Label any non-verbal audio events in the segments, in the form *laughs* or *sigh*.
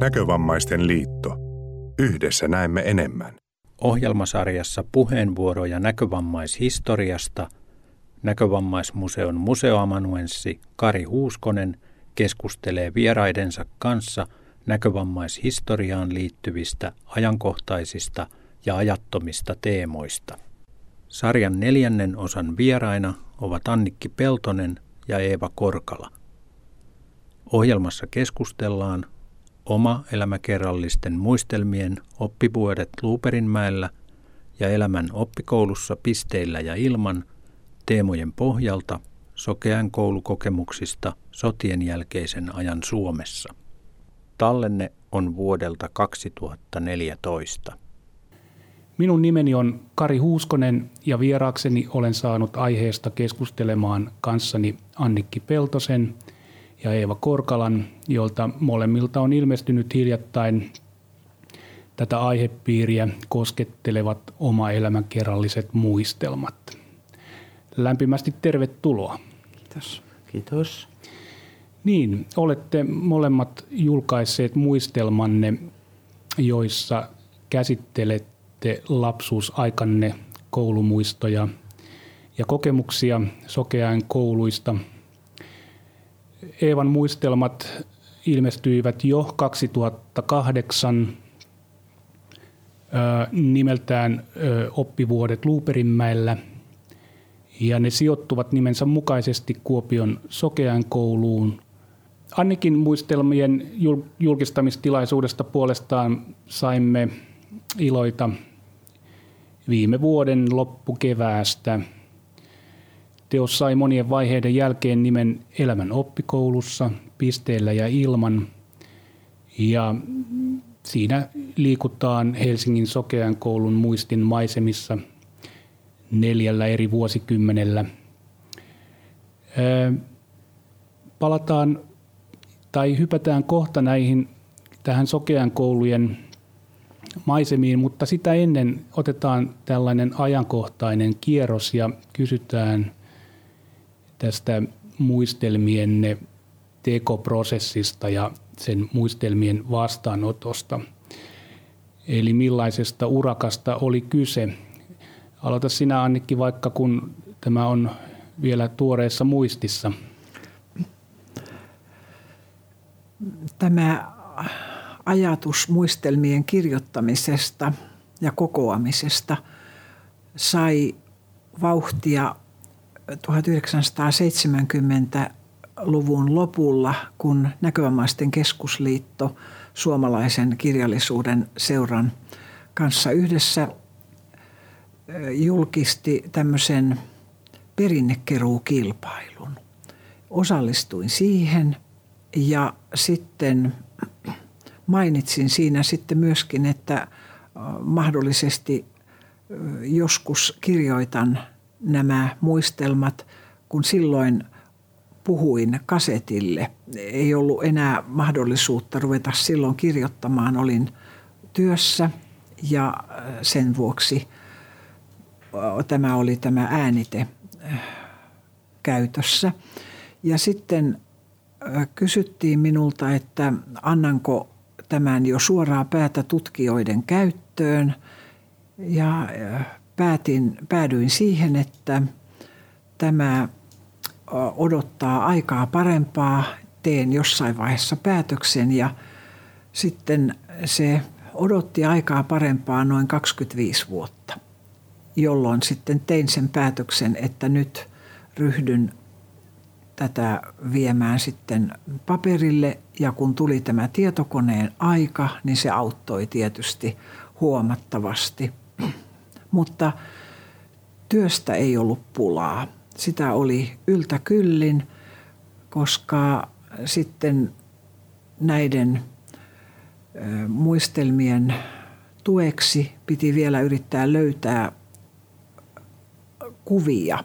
Näkövammaisten liitto. Yhdessä näemme enemmän. Ohjelmasarjassa puheenvuoroja näkövammaishistoriasta Näkövammaismuseon museoamanuenssi Kari Huuskonen keskustelee vieraidensa kanssa näkövammaishistoriaan liittyvistä ajankohtaisista ja ajattomista teemoista. Sarjan neljännen osan vieraina ovat Annikki Peltonen ja Eeva Korkala. Ohjelmassa keskustellaan oma elämäkerrallisten muistelmien oppivuodet Luuperinmäellä ja elämän oppikoulussa pisteillä ja ilman teemojen pohjalta sokean koulukokemuksista sotien jälkeisen ajan Suomessa. Tallenne on vuodelta 2014. Minun nimeni on Kari Huuskonen ja vieraakseni olen saanut aiheesta keskustelemaan kanssani Annikki Peltosen ja Eeva Korkalan, jolta molemmilta on ilmestynyt hiljattain tätä aihepiiriä koskettelevat oma elämänkerralliset muistelmat. Lämpimästi tervetuloa. Kiitos. Kiitos. Niin, olette molemmat julkaisseet muistelmanne, joissa käsittelette lapsuusaikanne koulumuistoja ja kokemuksia sokeain kouluista. Eevan muistelmat ilmestyivät jo 2008 nimeltään Oppivuodet Luuperinmäellä ja ne sijoittuvat nimensä mukaisesti Kuopion sokean kouluun. Annikin muistelmien julkistamistilaisuudesta puolestaan saimme iloita viime vuoden loppukeväästä. Teos sai monien vaiheiden jälkeen nimen Elämän oppikoulussa, pisteellä ja ilman. Ja siinä liikutaan Helsingin Sokean koulun muistin maisemissa neljällä eri vuosikymmenellä. Palataan tai hypätään kohta näihin tähän Sokean koulujen maisemiin, mutta sitä ennen otetaan tällainen ajankohtainen kierros ja kysytään tästä muistelmienne tekoprosessista ja sen muistelmien vastaanotosta. Eli millaisesta urakasta oli kyse. Aloita sinä Annikki vaikka kun tämä on vielä tuoreessa muistissa. Tämä ajatus muistelmien kirjoittamisesta ja kokoamisesta sai vauhtia 1970-luvun lopulla, kun Näkövammaisten keskusliitto suomalaisen kirjallisuuden seuran kanssa yhdessä julkisti tämmöisen perinnekeruukilpailun. Osallistuin siihen ja sitten mainitsin siinä sitten myöskin, että mahdollisesti joskus kirjoitan nämä muistelmat, kun silloin puhuin kasetille. Ei ollut enää mahdollisuutta ruveta silloin kirjoittamaan. Olin työssä ja sen vuoksi tämä oli tämä äänite käytössä. Ja sitten kysyttiin minulta, että annanko tämän jo suoraa päätä tutkijoiden käyttöön ja päätin, päädyin siihen, että tämä odottaa aikaa parempaa, teen jossain vaiheessa päätöksen ja sitten se odotti aikaa parempaa noin 25 vuotta, jolloin sitten tein sen päätöksen, että nyt ryhdyn tätä viemään sitten paperille ja kun tuli tämä tietokoneen aika, niin se auttoi tietysti huomattavasti. Mutta työstä ei ollut pulaa. Sitä oli yltäkyllin, koska sitten näiden muistelmien tueksi piti vielä yrittää löytää kuvia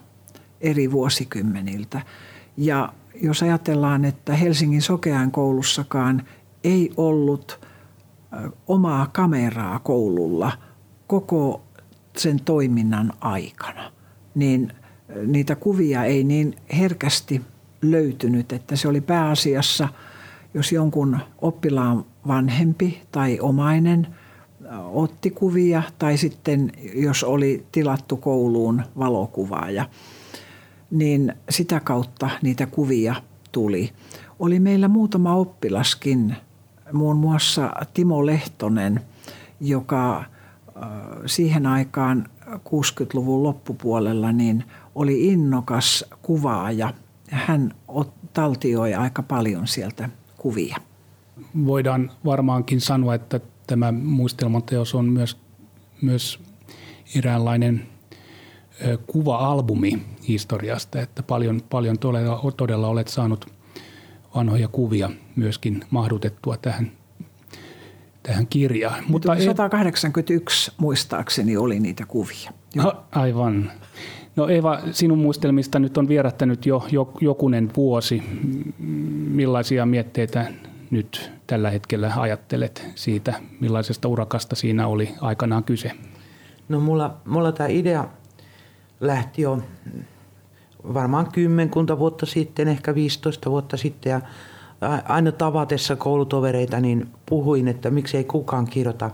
eri vuosikymmeniltä. Ja jos ajatellaan, että Helsingin Sokean koulussakaan ei ollut omaa kameraa koululla koko sen toiminnan aikana, niin niitä kuvia ei niin herkästi löytynyt, että se oli pääasiassa, jos jonkun oppilaan vanhempi tai omainen otti kuvia tai sitten jos oli tilattu kouluun valokuvaaja, niin sitä kautta niitä kuvia tuli. Oli meillä muutama oppilaskin, muun muassa Timo Lehtonen, joka siihen aikaan 60-luvun loppupuolella niin oli innokas kuvaaja. Hän taltioi aika paljon sieltä kuvia. Voidaan varmaankin sanoa, että tämä muistelmateos on myös, myös eräänlainen kuva-albumi historiasta, että paljon, paljon todella, todella olet saanut vanhoja kuvia myöskin mahdutettua tähän, tähän kirjaan. Mutta 181 muistaakseni oli niitä kuvia. No, aivan. No Eva, sinun muistelmista nyt on vierättänyt jo, jo jokunen vuosi. Millaisia mietteitä nyt tällä hetkellä ajattelet siitä, millaisesta urakasta siinä oli aikanaan kyse? No mulla, mulla tämä idea lähti jo varmaan kymmenkunta vuotta sitten, ehkä 15 vuotta sitten ja aina tavatessa koulutovereita niin puhuin, että miksei kukaan kirjoita,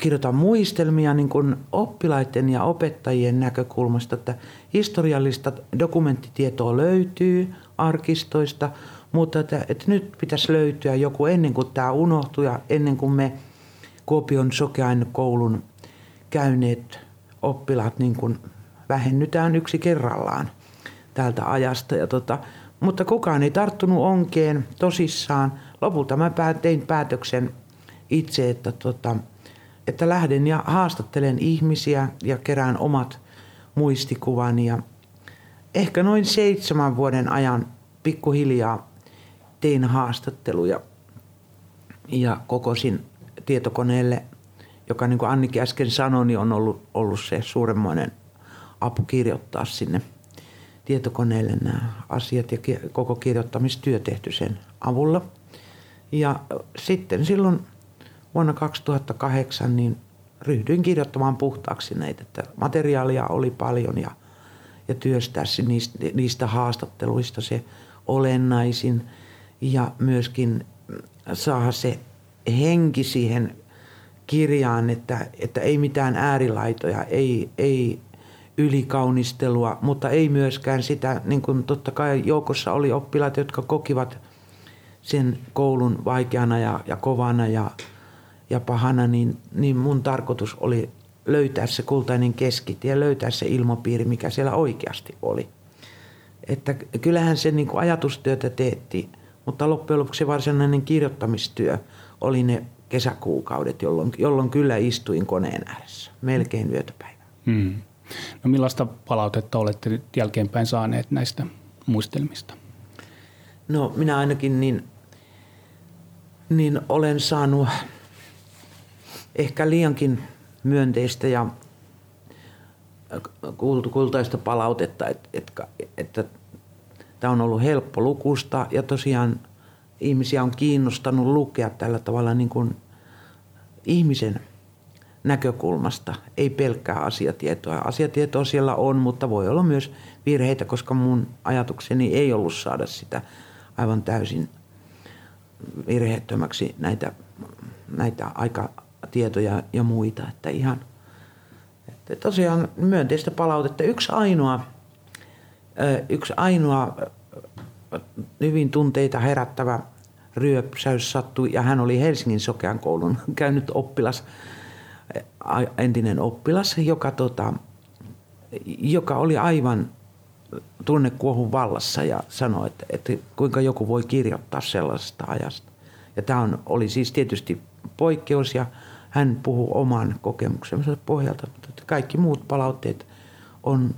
kirjoita muistelmia niin kuin oppilaiden ja opettajien näkökulmasta, että historiallista dokumenttitietoa löytyy arkistoista, mutta että, että nyt pitäisi löytyä joku ennen kuin tämä unohtuu ja ennen kuin me Kuopion sokeain koulun käyneet oppilaat niin kuin vähennytään yksi kerrallaan tältä ajasta. Ja tota, mutta kukaan ei tarttunut onkeen tosissaan. Lopulta mä tein päätöksen itse, että, tota, että lähden ja haastattelen ihmisiä ja kerään omat muistikuvani. Ja ehkä noin seitsemän vuoden ajan pikkuhiljaa tein haastatteluja ja kokosin tietokoneelle, joka niin kuin Annikin äsken sanoi, niin on ollut, ollut se suuremmoinen apu kirjoittaa sinne tietokoneelle nämä asiat ja koko kirjoittamistyö tehty sen avulla. Ja sitten silloin vuonna 2008 niin ryhdyin kirjoittamaan puhtaaksi näitä, että materiaalia oli paljon ja, ja työstää niistä, niistä haastatteluista se olennaisin – ja myöskin saada se henki siihen kirjaan, että, että ei mitään äärilaitoja, ei, ei ylikaunistelua, mutta ei myöskään sitä, niin kuin totta kai joukossa oli oppilaat, jotka kokivat sen koulun vaikeana ja, ja kovana ja, ja pahana, niin, niin mun tarkoitus oli löytää se kultainen keskitie, löytää se ilmapiiri, mikä siellä oikeasti oli. Että kyllähän se niin kuin ajatustyötä teetti – mutta loppujen lopuksi varsinainen kirjoittamistyö oli ne kesäkuukaudet, jolloin, jolloin kyllä istuin koneen ääressä, melkein yötöpäivä. Hmm. No millaista palautetta olette nyt jälkeenpäin saaneet näistä muistelmista? No minä ainakin niin, niin olen saanut ehkä liiankin myönteistä ja kultaista palautetta, että, että, että Tämä on ollut helppo lukusta ja tosiaan ihmisiä on kiinnostanut lukea tällä tavalla niin kuin ihmisen näkökulmasta, ei pelkkää asiatietoa. Asiatietoa siellä on, mutta voi olla myös virheitä, koska mun ajatukseni ei ollut saada sitä aivan täysin virheettömäksi näitä, näitä aikatietoja ja muita. Että ihan, että tosiaan myönteistä palautetta. Yksi ainoa yksi ainoa hyvin tunteita herättävä ryöpsäys sattui ja hän oli Helsingin sokean koulun *laughs* käynyt oppilas, entinen oppilas, joka, tota, joka oli aivan tunnekuohun vallassa ja sanoi, että, että kuinka joku voi kirjoittaa sellaisesta ajasta. Ja tämä on, oli siis tietysti poikkeus ja hän puhuu oman kokemuksensa pohjalta, mutta kaikki muut palautteet on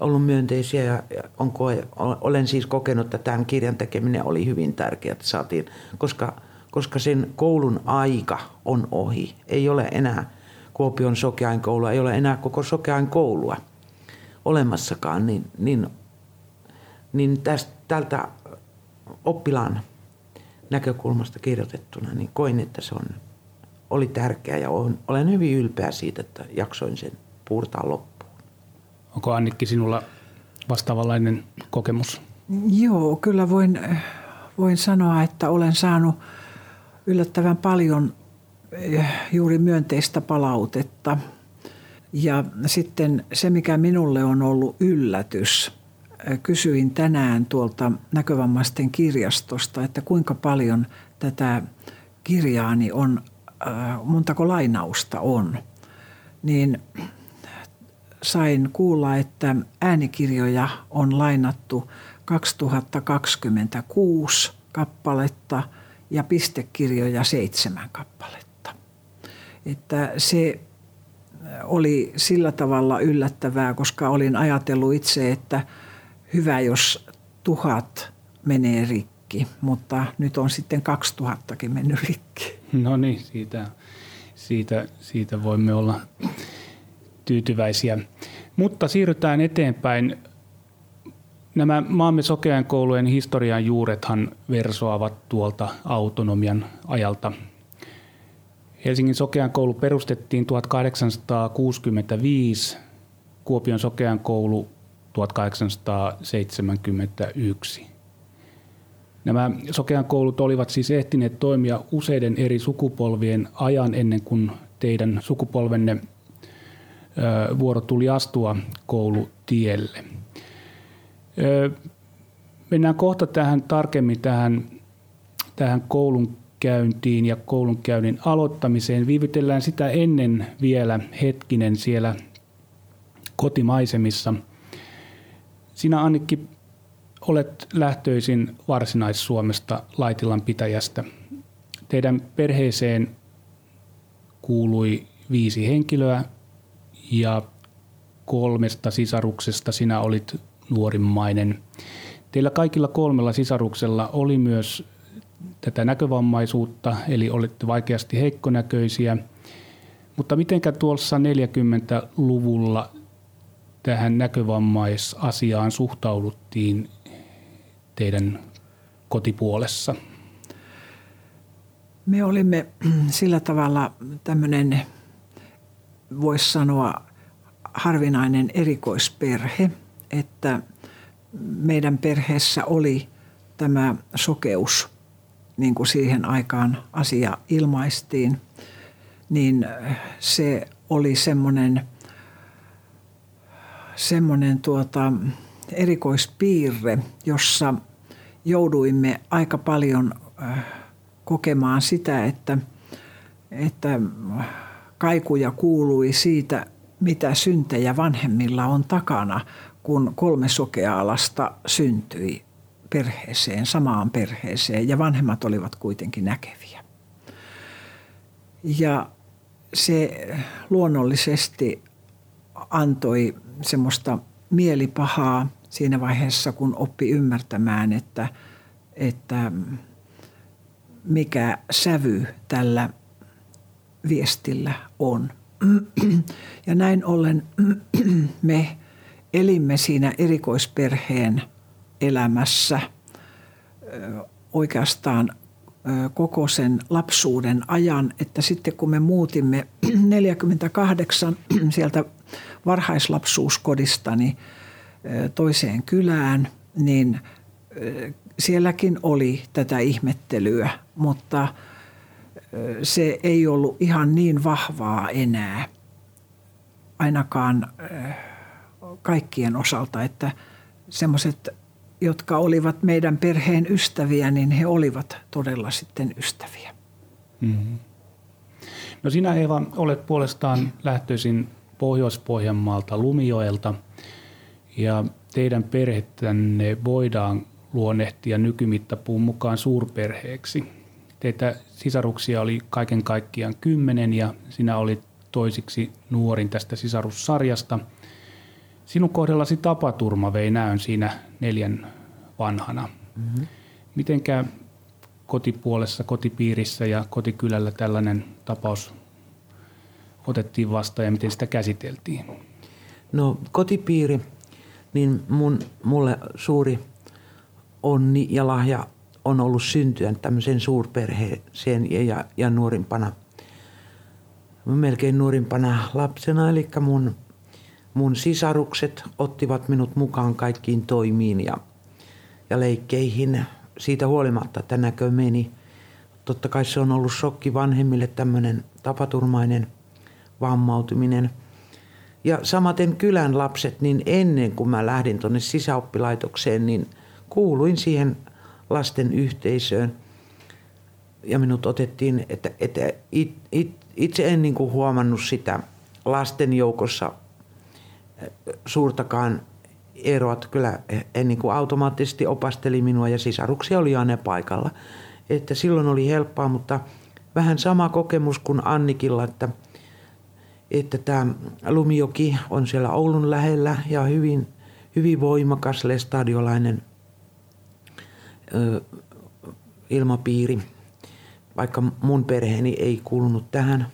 ollut myönteisiä ja on koe, olen siis kokenut, että tämän kirjan tekeminen oli hyvin tärkeää, että saatiin, koska, koska sen koulun aika on ohi. Ei ole enää Kuopion sokeain koulua, ei ole enää koko sokeain koulua olemassakaan, niin, niin, niin tästä, tältä oppilaan näkökulmasta kirjoitettuna, niin koin, että se on, oli tärkeä ja on, olen hyvin ylpeä siitä, että jaksoin sen puurtaa loppuun. Onko Annikki sinulla vastaavanlainen kokemus? Joo, kyllä voin, voin sanoa, että olen saanut yllättävän paljon eh, juuri myönteistä palautetta. Ja sitten se, mikä minulle on ollut yllätys, eh, kysyin tänään tuolta näkövammaisten kirjastosta, että kuinka paljon tätä kirjaani on, äh, montako lainausta on. Niin sain kuulla, että äänikirjoja on lainattu 2026 kappaletta ja pistekirjoja seitsemän kappaletta. Että se oli sillä tavalla yllättävää, koska olin ajatellut itse, että hyvä jos tuhat menee rikki, mutta nyt on sitten 2000kin mennyt rikki. No niin, siitä, siitä, siitä voimme olla tyytyväisiä. Mutta siirrytään eteenpäin. Nämä maamme sokean koulujen historian juurethan versoavat tuolta autonomian ajalta. Helsingin sokean koulu perustettiin 1865, Kuopion sokean koulu 1871. Nämä sokean koulut olivat siis ehtineet toimia useiden eri sukupolvien ajan ennen kuin teidän sukupolvenne vuoro tuli astua koulutielle. Mennään kohta tähän tarkemmin tähän, tähän koulun käyntiin ja koulunkäynnin aloittamiseen. Viivytellään sitä ennen vielä hetkinen siellä kotimaisemissa. Sinä Annikki olet lähtöisin Varsinais-Suomesta Laitilan pitäjästä. Teidän perheeseen kuului viisi henkilöä ja kolmesta sisaruksesta sinä olit nuorimmainen. Teillä kaikilla kolmella sisaruksella oli myös tätä näkövammaisuutta, eli olitte vaikeasti heikkonäköisiä. Mutta mitenkä tuossa 40-luvulla tähän näkövammaisasiaan suhtauduttiin teidän kotipuolessa? Me olimme sillä tavalla tämmöinen, voisi sanoa, harvinainen erikoisperhe, että meidän perheessä oli tämä sokeus, niin kuin siihen aikaan asia ilmaistiin, niin se oli semmoinen, semmoinen tuota, erikoispiirre, jossa jouduimme aika paljon äh, kokemaan sitä, että, että kaikuja kuului siitä, mitä syntejä vanhemmilla on takana, kun kolme sokeaalasta syntyi perheeseen, samaan perheeseen ja vanhemmat olivat kuitenkin näkeviä. Ja se luonnollisesti antoi semmoista mielipahaa siinä vaiheessa, kun oppi ymmärtämään, että, että mikä sävy tällä viestillä on. Ja näin ollen me elimme siinä erikoisperheen elämässä oikeastaan koko sen lapsuuden ajan, että sitten kun me muutimme *clears throat* 48 *clears throat* sieltä varhaislapsuuskodistani toiseen kylään, niin sielläkin oli tätä ihmettelyä, mutta se ei ollut ihan niin vahvaa enää, ainakaan kaikkien osalta, että semmoiset, jotka olivat meidän perheen ystäviä, niin he olivat todella sitten ystäviä. Mm-hmm. No sinä Eeva olet puolestaan lähtöisin Pohjois-Pohjanmaalta Lumijoelta ja teidän perhettänne voidaan luonnehtia nykymittapuun mukaan suurperheeksi. Teitä sisaruksia oli kaiken kaikkiaan kymmenen ja sinä olit toisiksi nuorin tästä sisarussarjasta. Sinun kohdallasi tapaturma vei näön siinä neljän vanhana. Mm-hmm. Mitenkä kotipuolessa, kotipiirissä ja kotikylällä tällainen tapaus otettiin vastaan ja miten sitä käsiteltiin? No kotipiiri, niin mun, mulle suuri onni ja lahja on ollut syntyä tämmöiseen suurperheeseen ja, ja, ja nuorimpana, melkein nuorimpana lapsena. Eli mun, mun sisarukset ottivat minut mukaan kaikkiin toimiin ja, ja leikkeihin siitä huolimatta, että näkö meni. totta kai se on ollut shokki vanhemmille tämmöinen tapaturmainen vammautuminen. Ja samaten kylän lapset, niin ennen kuin mä lähdin tuonne sisäoppilaitokseen, niin kuuluin siihen lasten yhteisöön. Ja minut otettiin, että, että it, it, itse en niin kuin huomannut sitä lasten joukossa suurtakaan eroa. Kyllä en niin kuin automaattisesti opasteli minua ja sisaruksia oli aina paikalla. Että silloin oli helppoa, mutta vähän sama kokemus kuin Annikilla, että, että tämä Lumijoki on siellä Oulun lähellä ja hyvin, hyvin voimakas lestadiolainen ö, ilmapiiri. Vaikka mun perheeni ei kuulunut tähän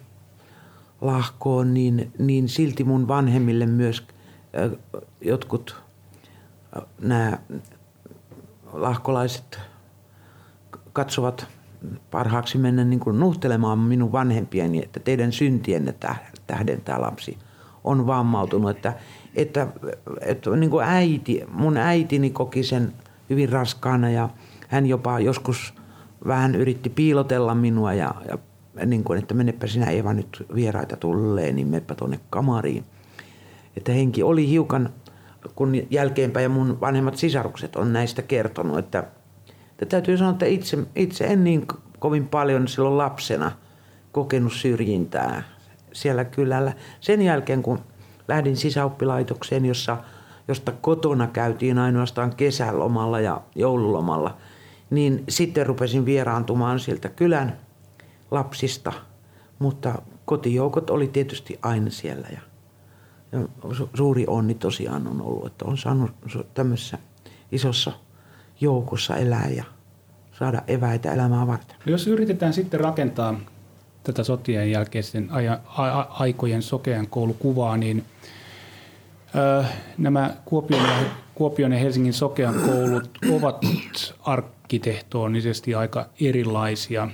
lahkoon, niin, niin silti mun vanhemmille myös jotkut nämä lahkolaiset katsovat parhaaksi mennä niin kuin nuhtelemaan minun vanhempieni, että teidän syntienne tähden tämä lapsi on vammautunut. Että, että, että niin kuin äiti, mun äitini koki sen hyvin raskaana ja hän jopa joskus vähän yritti piilotella minua ja, ja niin kuin, että menepä sinä Eva nyt vieraita tulee, niin meppä tuonne kamariin. Että henki oli hiukan kun jälkeenpäin ja mun vanhemmat sisarukset on näistä kertonut, että, että täytyy sanoa, että itse, itse en niin kovin paljon silloin lapsena kokenut syrjintää siellä kylällä. Sen jälkeen, kun lähdin sisäoppilaitokseen, jossa, josta kotona käytiin ainoastaan kesälomalla ja joululomalla, niin sitten rupesin vieraantumaan siltä kylän lapsista, mutta kotijoukot oli tietysti aina siellä ja suuri onni tosiaan on ollut, että on saanut tämmöisessä isossa joukossa elää ja saada eväitä elämää varten. No jos yritetään sitten rakentaa tätä sotien jälkeisten aikojen sokean koulukuvaa, niin nämä Kuopion ja, Kuopion ja Helsingin sokean koulut ovat arkkitehtonisesti aika erilaisia.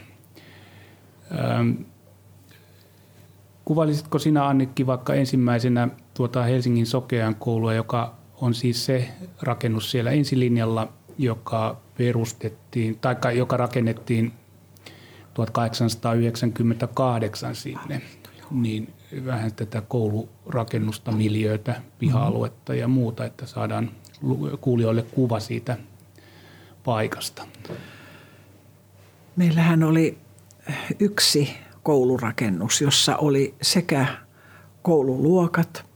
Kuvailisitko sinä Annikki vaikka ensimmäisenä tuota Helsingin Sokean koulua, joka on siis se rakennus siellä ensilinjalla, joka perustettiin, tai joka rakennettiin 1898 sinne, niin vähän tätä koulurakennusta, miljöötä, piha-aluetta ja muuta, että saadaan kuulijoille kuva siitä paikasta. Meillähän oli yksi koulurakennus, jossa oli sekä koululuokat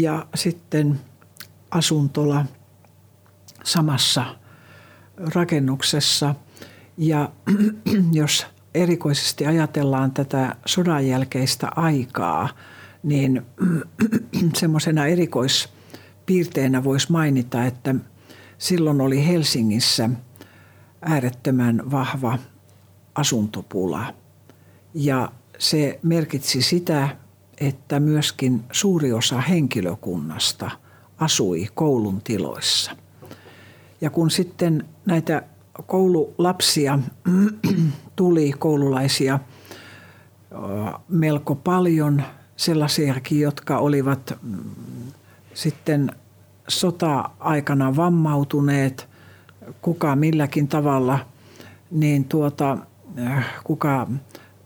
ja sitten asuntola samassa rakennuksessa. Ja *clears throat* jos erikoisesti ajatellaan tätä sodan jälkeistä aikaa, niin *clears throat* semmoisena erikoispiirteenä voisi mainita, että silloin oli Helsingissä äärettömän vahva asuntopula – ja se merkitsi sitä, että myöskin suuri osa henkilökunnasta asui koulun tiloissa. Ja kun sitten näitä koululapsia *clears throat* tuli, koululaisia melko paljon, sellaisiakin, jotka olivat mm, sitten sota-aikana vammautuneet, kuka milläkin tavalla, niin tuota, kuka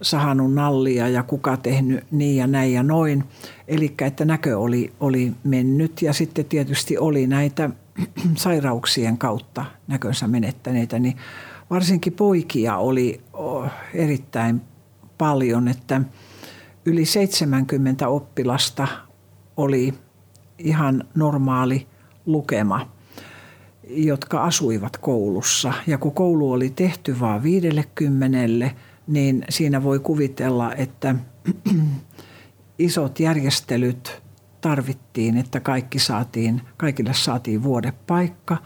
sahannut nallia ja kuka tehnyt niin ja näin ja noin. Eli että näkö oli, oli mennyt ja sitten tietysti oli näitä *clears throat* sairauksien kautta näkönsä menettäneitä, niin varsinkin poikia oli erittäin paljon, että yli 70 oppilasta oli ihan normaali lukema, jotka asuivat koulussa. Ja kun koulu oli tehty vain 50, niin siinä voi kuvitella, että *clears throat* isot järjestelyt tarvittiin, että kaikki saatiin, kaikille saatiin vuodepaikka.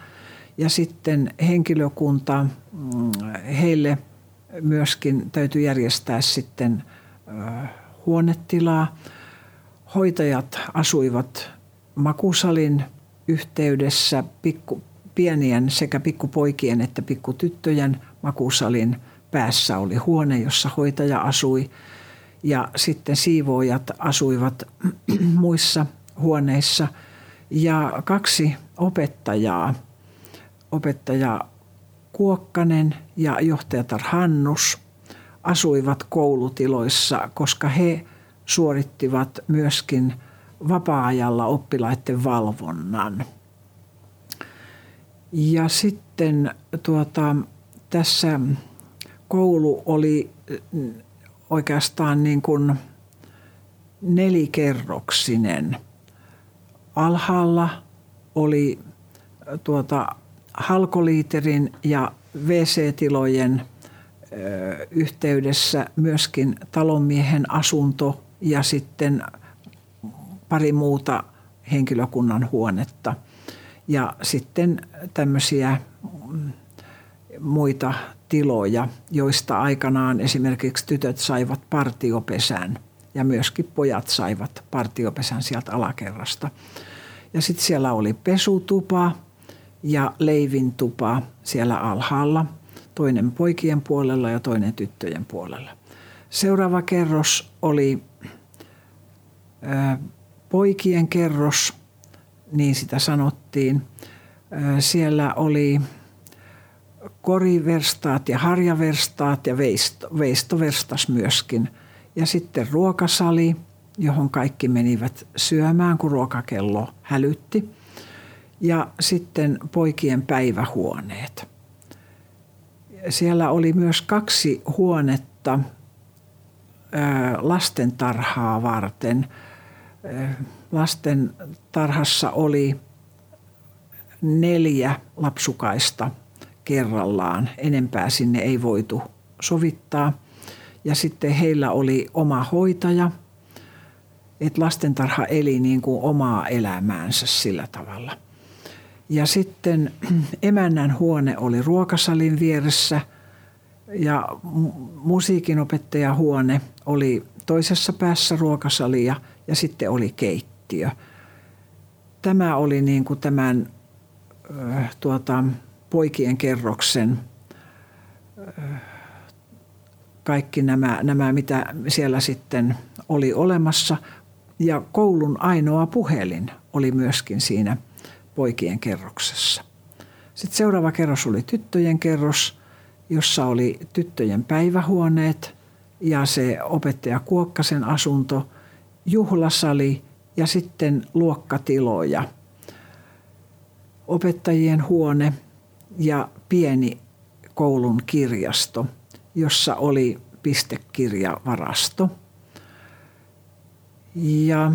Ja sitten henkilökunta, mm, heille myöskin täytyy järjestää sitten huonetilaa. Hoitajat asuivat makusalin yhteydessä pikku, pienien sekä pikkupoikien että pikkutyttöjen makusalin – päässä oli huone, jossa hoitaja asui ja sitten siivoojat asuivat *clears throat* muissa huoneissa ja kaksi opettajaa, opettaja Kuokkanen ja johtajatar Hannus asuivat koulutiloissa, koska he suorittivat myöskin vapaa-ajalla oppilaiden valvonnan. Ja sitten tuota, tässä koulu oli oikeastaan niin kuin nelikerroksinen. Alhaalla oli tuota halkoliiterin ja WC-tilojen yhteydessä myöskin talonmiehen asunto ja sitten pari muuta henkilökunnan huonetta. Ja sitten tämmöisiä mm, muita tiloja, joista aikanaan esimerkiksi tytöt saivat partiopesän ja myöskin pojat saivat partiopesän sieltä alakerrasta. Ja sitten siellä oli pesutupa ja leivintupa siellä alhaalla, toinen poikien puolella ja toinen tyttöjen puolella. Seuraava kerros oli ö, poikien kerros, niin sitä sanottiin. Ö, siellä oli koriverstaat ja harjaverstaat ja veisto, veistoverstas myöskin. Ja sitten ruokasali, johon kaikki menivät syömään, kun ruokakello hälytti. Ja sitten poikien päivähuoneet. Siellä oli myös kaksi huonetta lastentarhaa varten. Lastentarhassa oli neljä lapsukaista – kerrallaan. Enempää sinne ei voitu sovittaa. Ja sitten heillä oli oma hoitaja, että lastentarha eli niin kuin omaa elämäänsä sillä tavalla. Ja sitten *clears throat* emännän huone oli ruokasalin vieressä ja musiikinopettajahuone oli toisessa päässä ruokasalia ja sitten oli keittiö. Tämä oli niin kuin tämän tuota, poikien kerroksen kaikki nämä, nämä, mitä siellä sitten oli olemassa. Ja koulun ainoa puhelin oli myöskin siinä poikien kerroksessa. Sitten seuraava kerros oli tyttöjen kerros, jossa oli tyttöjen päivähuoneet ja se opettaja Kuokkasen asunto, juhlasali ja sitten luokkatiloja. Opettajien huone – ja pieni koulun kirjasto, jossa oli pistekirjavarasto. Ja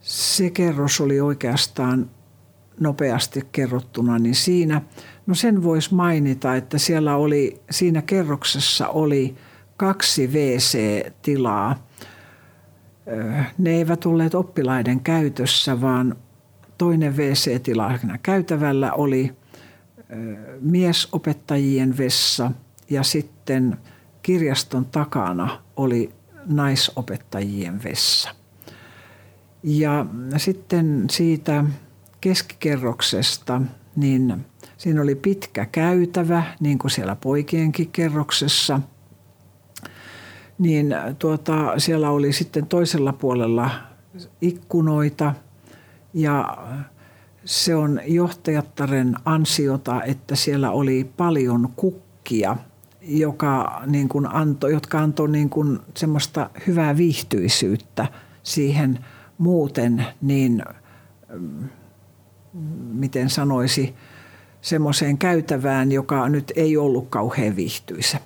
se kerros oli oikeastaan nopeasti kerrottuna, niin siinä, no sen voisi mainita, että siellä oli, siinä kerroksessa oli kaksi WC-tilaa. Ne eivät olleet oppilaiden käytössä, vaan toinen WC-tila käytävällä oli miesopettajien vessa ja sitten kirjaston takana oli naisopettajien vessa. Ja sitten siitä keskikerroksesta, niin siinä oli pitkä käytävä, niin kuin siellä poikienkin kerroksessa. Niin tuota, siellä oli sitten toisella puolella ikkunoita ja se on johtajattaren ansiota, että siellä oli paljon kukkia, joka niin kuin antoi, jotka antoi niin kuin semmoista hyvää viihtyisyyttä siihen muuten niin, miten sanoisi, semmoiseen käytävään, joka nyt ei ollut kauhean viihtyisä.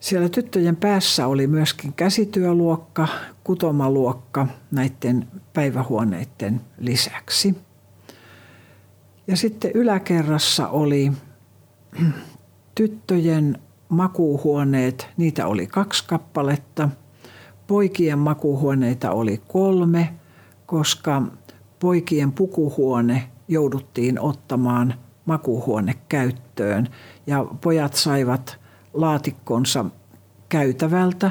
Siellä tyttöjen päässä oli myöskin käsityöluokka, kutomaluokka näiden päivähuoneiden lisäksi. Ja sitten yläkerrassa oli *clears throat* tyttöjen makuuhuoneet, niitä oli kaksi kappaletta. Poikien makuuhuoneita oli kolme, koska poikien pukuhuone jouduttiin ottamaan makuuhuone käyttöön ja pojat saivat laatikkonsa käytävältä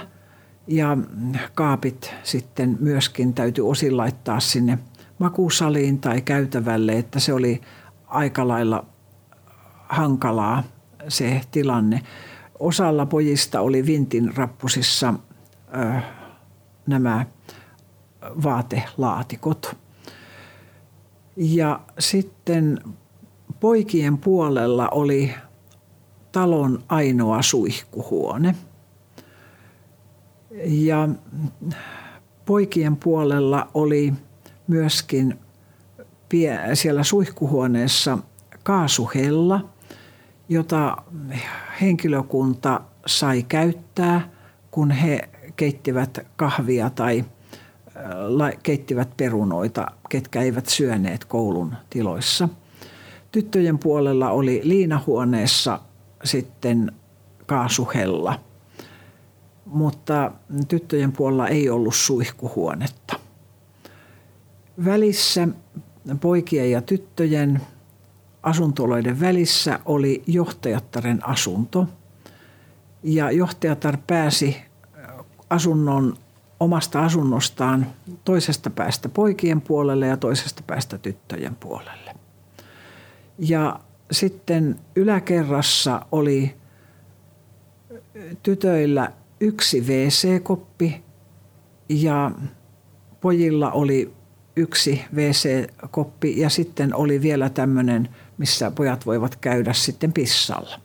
ja kaapit sitten myöskin täytyy osin laittaa sinne makusaliin tai käytävälle, että se oli aika lailla hankalaa se tilanne. Osalla pojista oli vintin rappusissa ö, nämä vaatelaatikot. Ja sitten poikien puolella oli talon ainoa suihkuhuone. Ja poikien puolella oli myöskin siellä suihkuhuoneessa kaasuhella, jota henkilökunta sai käyttää, kun he keittivät kahvia tai keittivät perunoita, ketkä eivät syöneet koulun tiloissa. Tyttöjen puolella oli liinahuoneessa sitten kaasuhella, mutta tyttöjen puolella ei ollut suihkuhuonetta. Välissä poikien ja tyttöjen asuntoloiden välissä oli johtajattaren asunto. Ja johtajatar pääsi asunnon omasta asunnostaan toisesta päästä poikien puolelle ja toisesta päästä tyttöjen puolelle. Ja sitten yläkerrassa oli tytöillä yksi WC-koppi ja pojilla oli yksi WC-koppi ja sitten oli vielä tämmöinen, missä pojat voivat käydä sitten pissalla.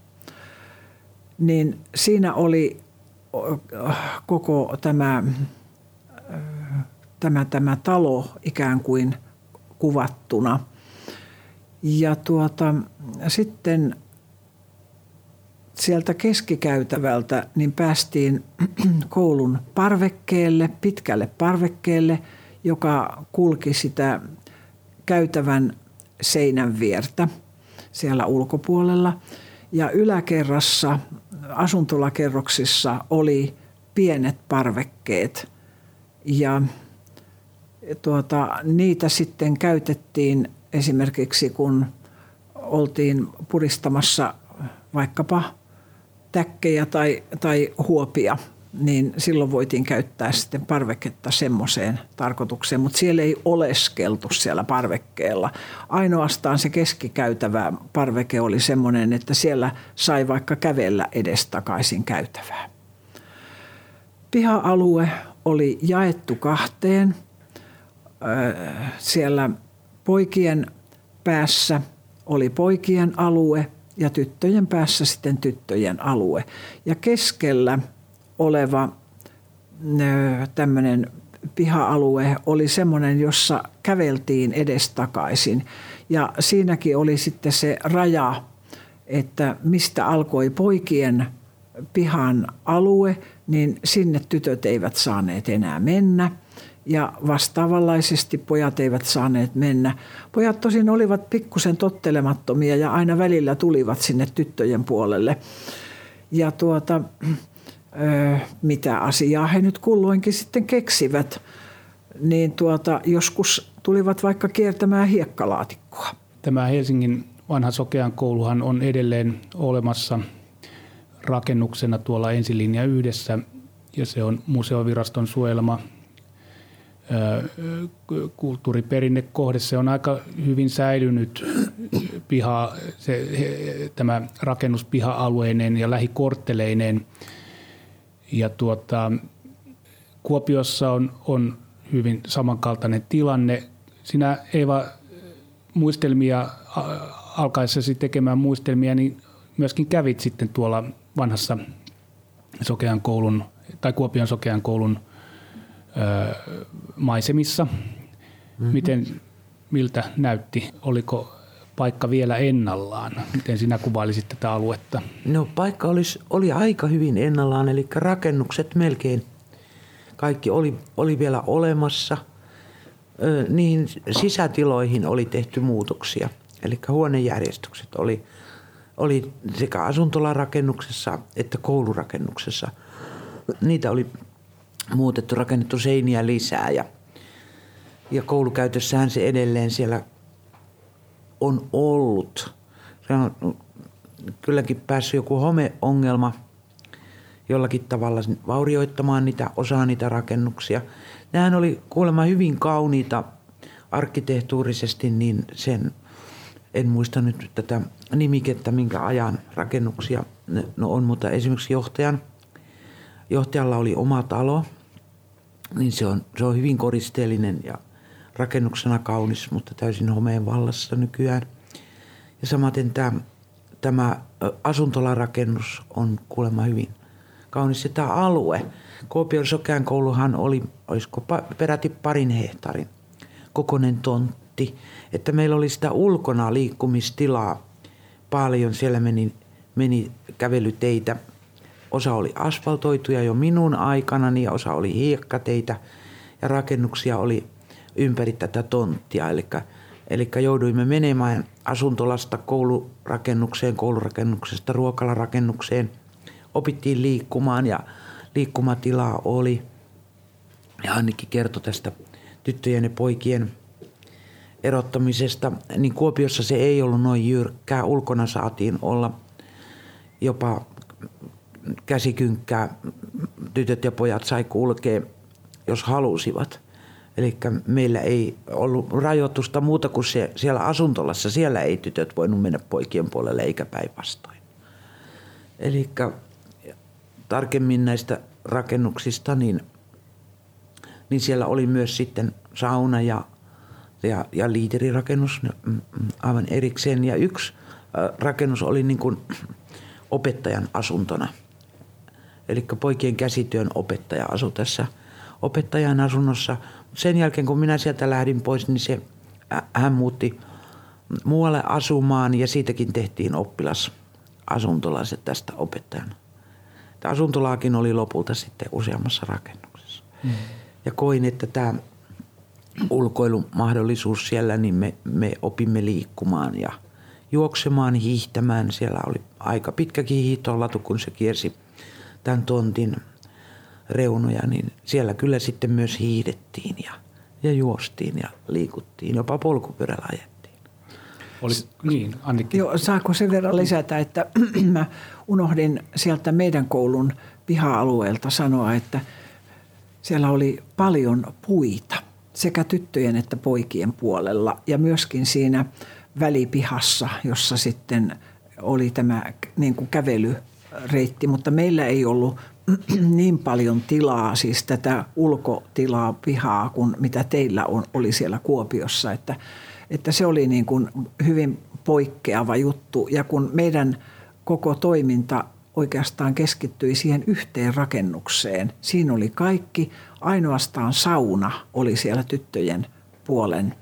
Niin siinä oli koko tämä, tämä, tämä talo ikään kuin kuvattuna. Ja tuota, sitten sieltä keskikäytävältä niin päästiin *clears throat* koulun parvekkeelle, pitkälle parvekkeelle – joka kulki sitä käytävän seinän viertä siellä ulkopuolella. Ja yläkerrassa asuntolakerroksissa oli pienet parvekkeet ja tuota, niitä sitten käytettiin esimerkiksi kun oltiin puristamassa vaikkapa täkkejä tai, tai huopia – niin silloin voitiin käyttää sitten parveketta semmoiseen tarkoitukseen, mutta siellä ei oleskeltu siellä parvekkeella. Ainoastaan se keskikäytävä parveke oli semmoinen, että siellä sai vaikka kävellä edestakaisin käytävää. Piha-alue oli jaettu kahteen. Siellä poikien päässä oli poikien alue ja tyttöjen päässä sitten tyttöjen alue. Ja keskellä – oleva tämmöinen piha-alue oli semmoinen, jossa käveltiin edestakaisin. Ja siinäkin oli sitten se raja, että mistä alkoi poikien pihan alue, niin sinne tytöt eivät saaneet enää mennä. Ja vastaavanlaisesti pojat eivät saaneet mennä. Pojat tosin olivat pikkusen tottelemattomia ja aina välillä tulivat sinne tyttöjen puolelle. Ja tuota, *clears throat* mitä asiaa he nyt kulloinkin sitten keksivät, niin tuota, joskus tulivat vaikka kiertämään hiekkalaatikkoa. Tämä Helsingin vanha Sokean kouluhan on edelleen olemassa rakennuksena tuolla ensilinja yhdessä ja se on museoviraston suojelma kulttuuriperinnekohde. Se on aika hyvin säilynyt piha, se, tämä rakennus piha-alueineen ja lähikortteleineen – ja tuota, Kuopiossa on, on hyvin samankaltainen tilanne. Sinä Eeva muistelmia alkaessasi tekemään muistelmia, niin myöskin kävit sitten tuolla vanhassa Sokean koulun tai Kuopion Sokean koulun maisemissa. Mm-hmm. Miten, miltä näytti? Oliko paikka vielä ennallaan? Miten sinä kuvailisit tätä aluetta? No paikka olisi, oli aika hyvin ennallaan, eli rakennukset melkein kaikki oli, oli vielä olemassa. Niihin sisätiloihin oli tehty muutoksia, eli huonejärjestykset oli, oli sekä asuntolarakennuksessa että koulurakennuksessa. Niitä oli muutettu, rakennettu seiniä lisää ja, ja koulukäytössähän se edelleen siellä on ollut. Se on kylläkin päässyt joku homeongelma jollakin tavalla vaurioittamaan niitä, osaa niitä rakennuksia. Nehän oli kuulemma hyvin kauniita arkkitehtuurisesti, niin sen, en muista nyt tätä nimikettä, minkä ajan rakennuksia ne no on, mutta esimerkiksi johtajan, johtajalla oli oma talo, niin se on, se on hyvin koristeellinen ja rakennuksena kaunis, mutta täysin homeen vallassa nykyään. Ja samaten tämä, tämä asuntolarakennus on kuulemma hyvin kaunis. Ja tämä alue, Kuopion Sokean kouluhan oli, olisiko peräti parin hehtaarin kokoinen tontti. Että meillä oli sitä ulkona liikkumistilaa paljon. Siellä meni, meni kävelyteitä. Osa oli asfaltoituja jo minun aikana ja osa oli hiekkateitä. Ja rakennuksia oli ympäri tätä tonttia. Eli, eli jouduimme menemään asuntolasta koulurakennukseen, koulurakennuksesta ruokalarakennukseen. Opittiin liikkumaan ja liikkumatilaa oli. Ja Annikki kertoi tästä tyttöjen ja poikien erottamisesta, niin Kuopiossa se ei ollut noin jyrkkää. Ulkona saatiin olla jopa käsikynkkää. Tytöt ja pojat sai kulkea, jos halusivat. Eli meillä ei ollut rajoitusta muuta kuin se, siellä asuntolassa. Siellä ei tytöt voinut mennä poikien puolelle eikä päinvastoin. Eli tarkemmin näistä rakennuksista, niin, niin siellä oli myös sitten sauna ja, ja, ja liiterirakennus mm, mm, aivan erikseen. Ja yksi rakennus oli niin kuin opettajan asuntona. Eli poikien käsityön opettaja asui tässä opettajan asunnossa. Sen jälkeen kun minä sieltä lähdin pois, niin se, hän muutti muualle asumaan ja siitäkin tehtiin oppilasasuntolaiset tästä opettajan että asuntolaakin oli lopulta sitten useammassa rakennuksessa. Mm. Ja koin, että tämä ulkoilumahdollisuus siellä, niin me, me opimme liikkumaan ja juoksemaan, hiihtämään. Siellä oli aika pitkäkin hiihtolatu, kun se kiersi tämän tontin reunoja, niin siellä kyllä sitten myös hiidettiin ja, ja juostiin ja liikuttiin, jopa polkupyörällä ajettiin. Oli, niin, Annikki. Joo, saako sen verran lisätä, että *clears throat* mä unohdin sieltä meidän koulun piha-alueelta sanoa, että siellä oli paljon puita sekä tyttöjen että poikien puolella ja myöskin siinä välipihassa, jossa sitten oli tämä niin kuin kävelyreitti, mutta meillä ei ollut *clears throat* niin paljon tilaa, siis tätä ulkotilaa, pihaa, kuin mitä teillä on, oli siellä Kuopiossa, että, että se oli niin kuin hyvin poikkeava juttu. Ja kun meidän koko toiminta oikeastaan keskittyi siihen yhteen rakennukseen. Siinä oli kaikki, ainoastaan sauna oli siellä tyttöjen puolen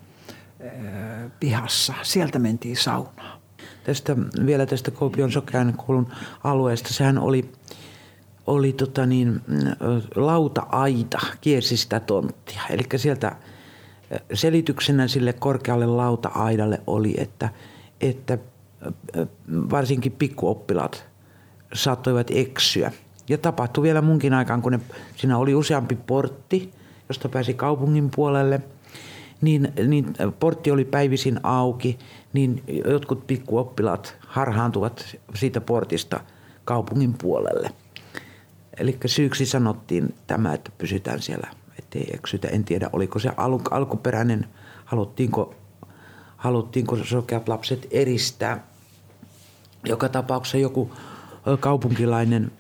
pihassa. Sieltä mentiin saunaan. Tästä, vielä tästä sokean koulun alueesta, sehän oli, oli tota niin, lauta-aita, kiersi sitä tonttia. Eli sieltä selityksenä sille korkealle lauta-aidalle oli, että, että varsinkin pikkuoppilaat saattoivat eksyä. Ja tapahtui vielä munkin aikaan, kun ne, siinä oli useampi portti, josta pääsi kaupungin puolelle. Niin, niin portti oli päivisin auki, niin jotkut pikkuoppilaat harhaantuvat siitä portista kaupungin puolelle. Eli syyksi sanottiin tämä, että pysytään siellä, ettei eksytä. En tiedä, oliko se al- alkuperäinen, haluttiinko, haluttiinko sokeat lapset eristää joka tapauksessa joku kaupunkilainen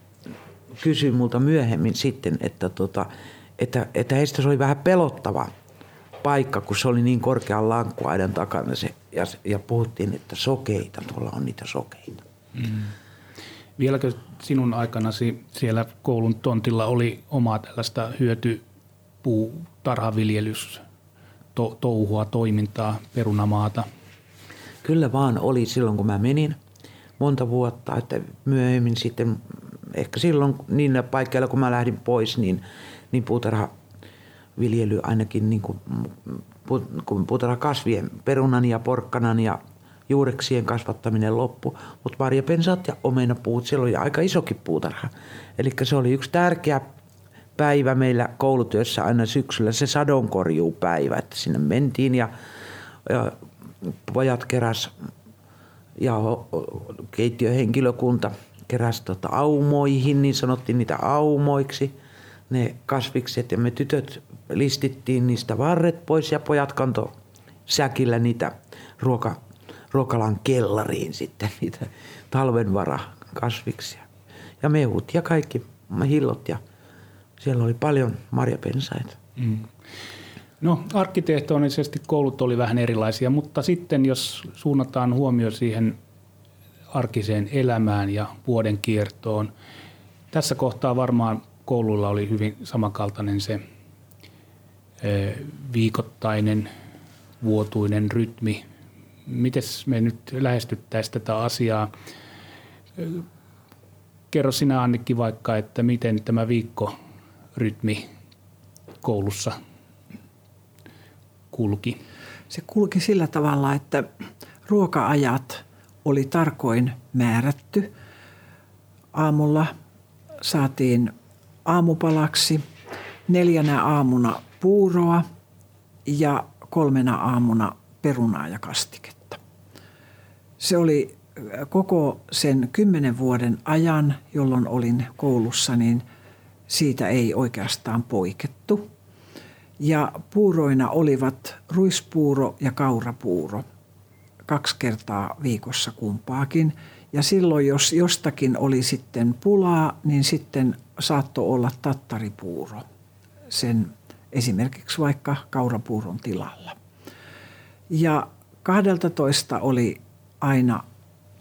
kysyi multa myöhemmin sitten, että, tota, että, että heistä se oli vähän pelottava paikka, kun se oli niin korkean lankkuaidan takana se, ja, ja puhuttiin, että sokeita, tuolla on niitä sokeita. Mm. Vieläkö sinun aikanasi siellä koulun tontilla oli omaa tällaista hyötypuutarhaviljelys, to, touhua, toimintaa, perunamaata? Kyllä vaan oli silloin, kun mä menin monta vuotta, että myöhemmin sitten ehkä silloin niillä paikkeilla, kun mä lähdin pois, niin, niin puutarhaviljely ainakin niin kuin, kun puutarhakasvien, perunan ja porkkanan ja juureksien kasvattaminen loppu, mutta marjapensat ja omenapuut, siellä oli aika isokin puutarha. Eli se oli yksi tärkeä päivä meillä koulutyössä aina syksyllä, se sadonkorjuupäivä, että sinne mentiin ja, ja pojat keräs ja keittiöhenkilökunta keräsi tota aumoihin, niin sanottiin niitä aumoiksi, ne kasvikset ja me tytöt listittiin niistä varret pois ja pojat kanto säkillä niitä ruoka, ruokalan kellariin sitten, *laughs* niitä talvenvara kasviksia. Ja mehut ja kaikki hillot ja siellä oli paljon marjapensaita. Mm. No arkkitehtonisesti koulut oli vähän erilaisia, mutta sitten jos suunnataan huomio siihen arkiseen elämään ja vuoden kiertoon, tässä kohtaa varmaan koululla oli hyvin samankaltainen se viikoittainen vuotuinen rytmi. Miten me nyt lähestyttäisiin tätä asiaa? Kerro sinä Annikki vaikka, että miten tämä viikkorytmi koulussa kulki? Se kulki sillä tavalla, että ruokaajat oli tarkoin määrätty. Aamulla saatiin aamupalaksi, neljänä aamuna puuroa ja kolmena aamuna perunaa ja kastiketta. Se oli koko sen kymmenen vuoden ajan, jolloin olin koulussa, niin siitä ei oikeastaan poikettu. Ja puuroina olivat ruispuuro ja kaurapuuro kaksi kertaa viikossa kumpaakin. Ja silloin, jos jostakin oli sitten pulaa, niin sitten saattoi olla tattaripuuro sen esimerkiksi vaikka kaurapuuron tilalla. Ja 12 oli aina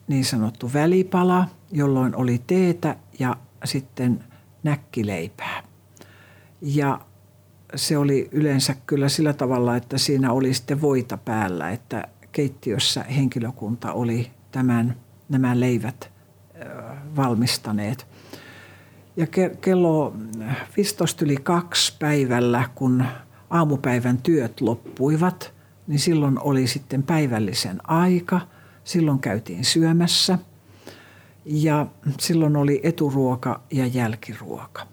niin sanottu välipala, jolloin oli teetä ja sitten näkkileipää. Ja se oli yleensä kyllä sillä tavalla, että siinä oli sitten voita päällä, että keittiössä henkilökunta oli tämän, nämä leivät valmistaneet. Ja kello 15 yli kaksi päivällä, kun aamupäivän työt loppuivat, niin silloin oli sitten päivällisen aika. Silloin käytiin syömässä ja silloin oli eturuoka ja jälkiruoka.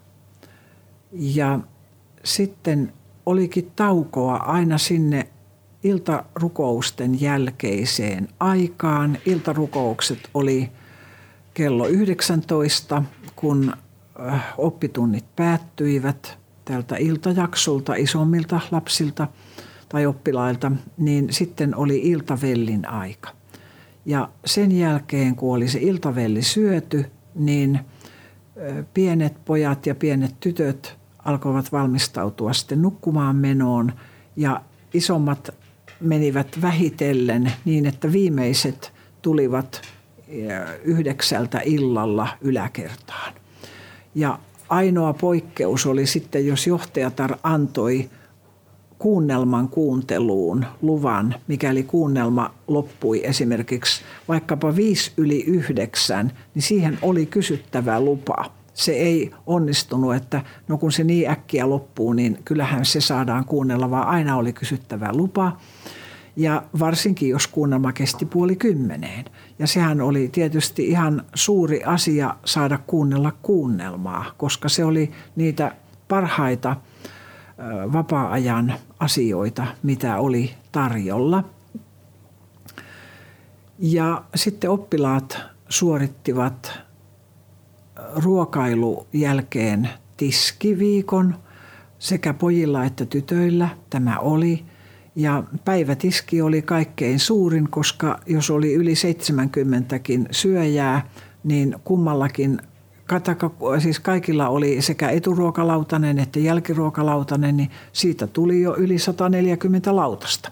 Ja sitten olikin taukoa aina sinne iltarukousten jälkeiseen aikaan. Iltarukoukset oli kello 19, kun äh, oppitunnit päättyivät tältä iltajaksolta isommilta lapsilta tai oppilailta, niin sitten oli iltavellin aika. Ja sen jälkeen, kun oli se iltavelli syöty, niin äh, pienet pojat ja pienet tytöt alkoivat valmistautua sitten nukkumaan menoon ja isommat menivät vähitellen niin, että viimeiset tulivat yhdeksältä illalla yläkertaan. Ja ainoa poikkeus oli sitten, jos johtajatar antoi kuunnelman kuunteluun luvan, mikäli kuunnelma loppui esimerkiksi vaikkapa viisi yli yhdeksän, niin siihen oli kysyttävä lupa se ei onnistunut, että no kun se niin äkkiä loppuu, niin kyllähän se saadaan kuunnella, vaan aina oli kysyttävä lupa. Ja varsinkin, jos kuunnelma kesti puoli kymmeneen. Ja sehän oli tietysti ihan suuri asia saada kuunnella kuunnelmaa, koska se oli niitä parhaita vapaa-ajan asioita, mitä oli tarjolla. Ja sitten oppilaat suorittivat ruokailu jälkeen tiskiviikon sekä pojilla että tytöillä tämä oli. Ja päivätiski oli kaikkein suurin, koska jos oli yli 70kin syöjää, niin kummallakin siis kaikilla oli sekä eturuokalautanen että jälkiruokalautanen, niin siitä tuli jo yli 140 lautasta.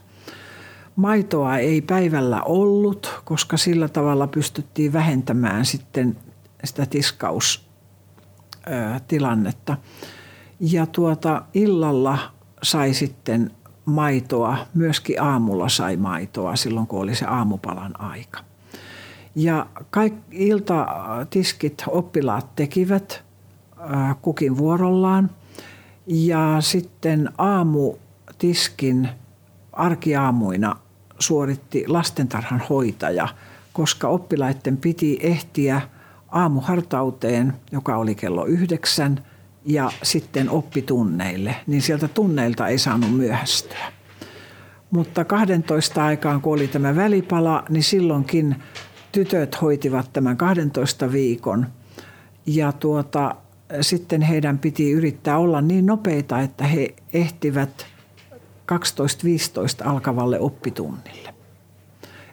Maitoa ei päivällä ollut, koska sillä tavalla pystyttiin vähentämään sitten sitä tiskaustilannetta. Ja tuota, illalla sai sitten maitoa, myöskin aamulla sai maitoa silloin, kun oli se aamupalan aika. Ja kaikki iltatiskit oppilaat tekivät kukin vuorollaan. Ja sitten aamutiskin arkiaamuina suoritti lastentarhan hoitaja, koska oppilaiden piti ehtiä – aamuhartauteen, joka oli kello yhdeksän, ja sitten oppitunneille, niin sieltä tunneilta ei saanut myöhästyä. Mutta 12 aikaan, kun oli tämä välipala, niin silloinkin tytöt hoitivat tämän 12 viikon. Ja tuota, sitten heidän piti yrittää olla niin nopeita, että he ehtivät 12.15 alkavalle oppitunnille.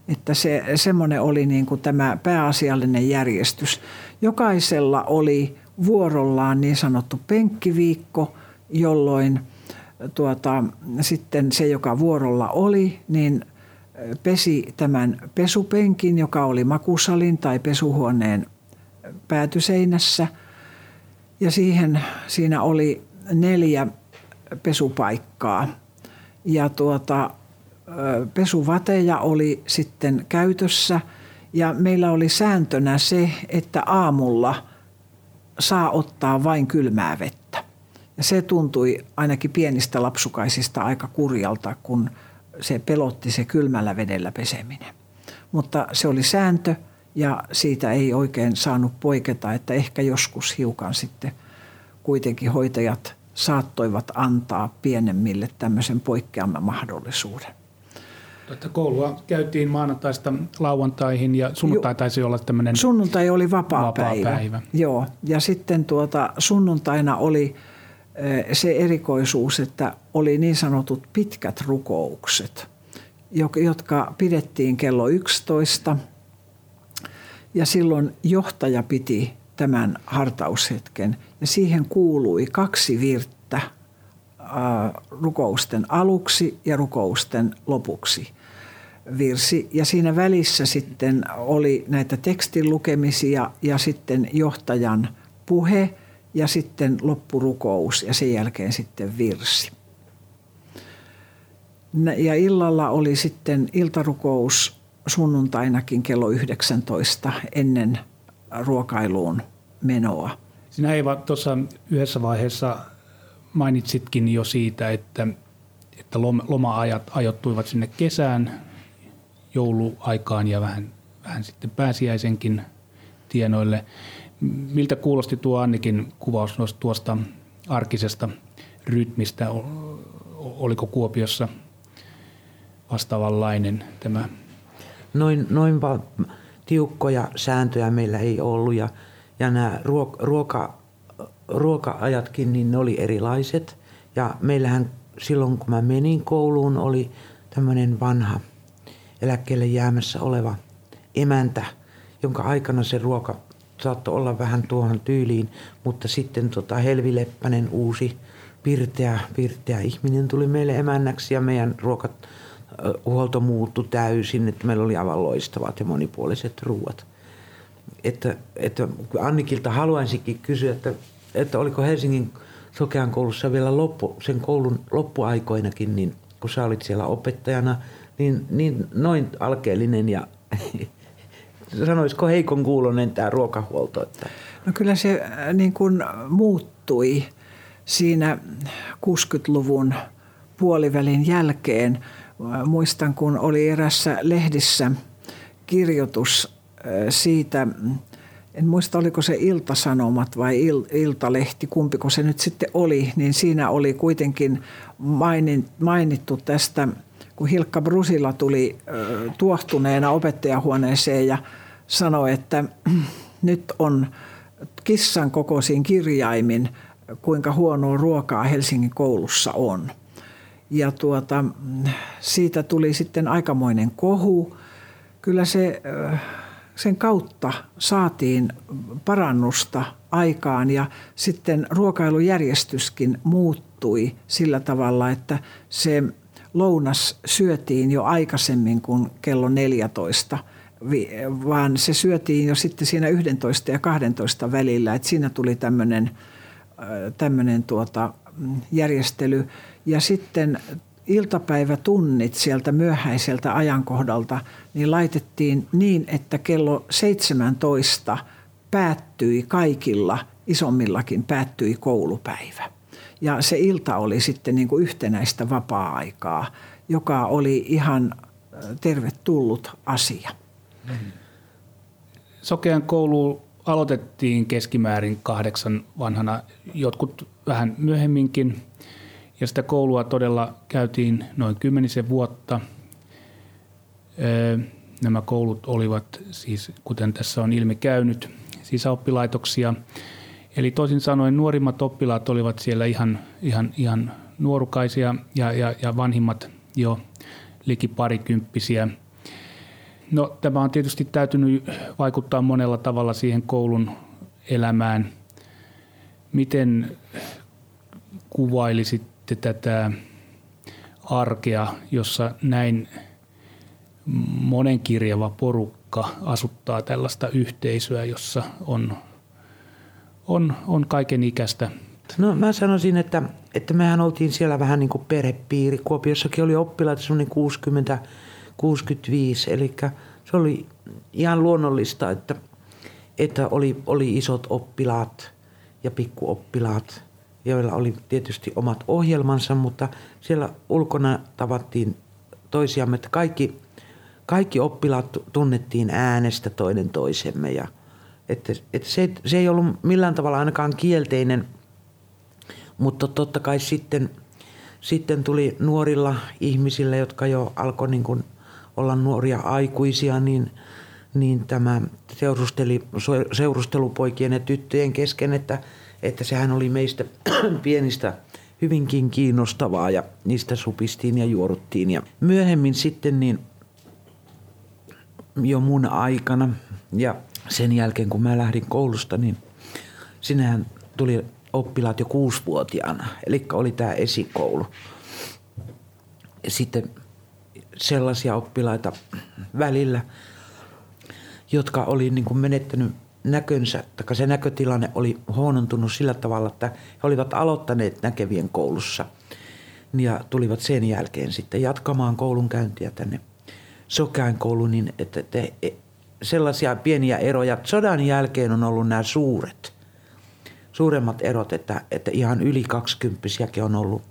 Että se, semmoinen oli niin kuin tämä pääasiallinen järjestys. Jokaisella oli vuorollaan niin sanottu penkkiviikko, jolloin tuota, sitten se, joka vuorolla oli, niin pesi tämän pesupenkin, joka oli makusalin tai pesuhuoneen päätyseinässä. Ja siihen, siinä oli neljä pesupaikkaa. Ja tuota, pesuvateja oli sitten käytössä ja meillä oli sääntönä se, että aamulla saa ottaa vain kylmää vettä. Ja se tuntui ainakin pienistä lapsukaisista aika kurjalta, kun se pelotti se kylmällä vedellä peseminen. Mutta se oli sääntö ja siitä ei oikein saanut poiketa, että ehkä joskus hiukan sitten kuitenkin hoitajat saattoivat antaa pienemmille tämmöisen poikkeaman mahdollisuuden. Että koulua käytiin maanantaista lauantaihin ja sunnuntai taisi olla tämmöinen Sunnuntai oli vapaa, vapaa päivä. päivä. Joo, ja sitten tuota, sunnuntaina oli se erikoisuus, että oli niin sanotut pitkät rukoukset, jotka pidettiin kello 11. Ja silloin johtaja piti tämän hartaushetken ja siihen kuului kaksi virttä rukousten aluksi ja rukousten lopuksi virsi. Ja siinä välissä sitten oli näitä tekstin lukemisia ja sitten johtajan puhe ja sitten loppurukous ja sen jälkeen sitten virsi. Ja illalla oli sitten iltarukous sunnuntainakin kello 19 ennen ruokailuun menoa. Sinä Eeva tuossa yhdessä vaiheessa mainitsitkin jo siitä, että, että loma-ajat ajoittuivat sinne kesään, jouluaikaan ja vähän, vähän sitten pääsiäisenkin tienoille. Miltä kuulosti tuo Annikin kuvaus tuosta arkisesta rytmistä? Oliko Kuopiossa vastaavanlainen tämä? Noin, noin tiukkoja sääntöjä meillä ei ollut ja, ja nämä ruoka ruoka-ajatkin, niin ne oli erilaiset. Ja meillähän silloin, kun mä menin kouluun, oli tämmöinen vanha eläkkeelle jäämässä oleva emäntä, jonka aikana se ruoka saattoi olla vähän tuohon tyyliin, mutta sitten tota Helvi Leppänen, uusi pirteä, pirteä ihminen tuli meille emännäksi ja meidän ruokat huolto muuttui täysin, että meillä oli aivan loistavat ja monipuoliset ruuat. Että, että Annikilta haluaisinkin kysyä, että että oliko Helsingin Sokean koulussa vielä loppu, sen koulun loppuaikoinakin, niin kun sä olit siellä opettajana, niin, niin noin alkeellinen ja *laughs* sanoisiko heikon kuulonen tämä ruokahuolto? Että... No kyllä se äh, niin kuin muuttui siinä 60-luvun puolivälin jälkeen. Äh, muistan, kun oli erässä lehdissä kirjoitus äh, siitä, en muista oliko se Iltasanomat vai Il, Iltalehti, kumpiko se nyt sitten oli, niin siinä oli kuitenkin mainittu tästä, kun Hilkka Brusila tuli tuohtuneena opettajahuoneeseen ja sanoi, että *clears throat* nyt on kissan kokoisin kirjaimin, kuinka huonoa ruokaa Helsingin koulussa on. Ja tuota, siitä tuli sitten aikamoinen kohu. Kyllä se sen kautta saatiin parannusta aikaan ja sitten ruokailujärjestyskin muuttui sillä tavalla, että se lounas syötiin jo aikaisemmin kuin kello 14, vaan se syötiin jo sitten siinä 11 ja 12 välillä, että siinä tuli tämmöinen, tämmöinen tuota järjestely. Ja sitten iltapäivätunnit sieltä myöhäiseltä ajankohdalta niin laitettiin niin, että kello 17 päättyi kaikilla, isommillakin päättyi koulupäivä. Ja se ilta oli sitten niin kuin yhtenäistä vapaa-aikaa, joka oli ihan tervetullut asia. Sokean koulu aloitettiin keskimäärin kahdeksan vanhana, jotkut vähän myöhemminkin – ja sitä koulua todella käytiin noin kymmenisen vuotta. Nämä koulut olivat siis, kuten tässä on ilmi käynyt, sisäoppilaitoksia. Eli toisin sanoen nuorimmat oppilaat olivat siellä ihan, ihan, ihan nuorukaisia ja, ja, ja vanhimmat jo liki parikymppisiä. No, tämä on tietysti täytynyt vaikuttaa monella tavalla siihen koulun elämään. Miten kuvailisit sitten tätä arkea, jossa näin monenkirjava porukka asuttaa tällaista yhteisöä, jossa on, on, on kaiken ikäistä. No mä sanoisin, että, että mehän oltiin siellä vähän niin kuin perhepiiri. Kuopiossakin oli oppilaita semmoinen 60 65, eli se oli ihan luonnollista, että, että oli, oli isot oppilaat ja pikkuoppilaat, joilla oli tietysti omat ohjelmansa, mutta siellä ulkona tavattiin toisiamme, että kaikki, kaikki oppilaat tunnettiin äänestä toinen toisemme ja että, että se, se ei ollut millään tavalla ainakaan kielteinen, mutta totta kai sitten, sitten tuli nuorilla ihmisillä, jotka jo alkoi niin kuin olla nuoria aikuisia, niin, niin tämä seurusteli, seurustelupoikien ja tyttöjen kesken, että, että sehän oli meistä *clears throat* pienistä hyvinkin kiinnostavaa ja niistä supistiin ja juoruttiin. Ja myöhemmin sitten niin jo mun aikana ja sen jälkeen kun mä lähdin koulusta, niin sinähän tuli oppilaat jo kuusivuotiaana, eli oli tämä esikoulu. Ja sitten sellaisia oppilaita välillä, jotka oli niin kuin menettänyt näkönsä, tai se näkötilanne oli huonontunut sillä tavalla, että he olivat aloittaneet näkevien koulussa ja tulivat sen jälkeen sitten jatkamaan koulunkäyntiä tänne Sokean kouluun, niin että te, e, sellaisia pieniä eroja. Sodan jälkeen on ollut nämä suuret, suuremmat erot, että, että ihan yli kaksikymppisiäkin on ollut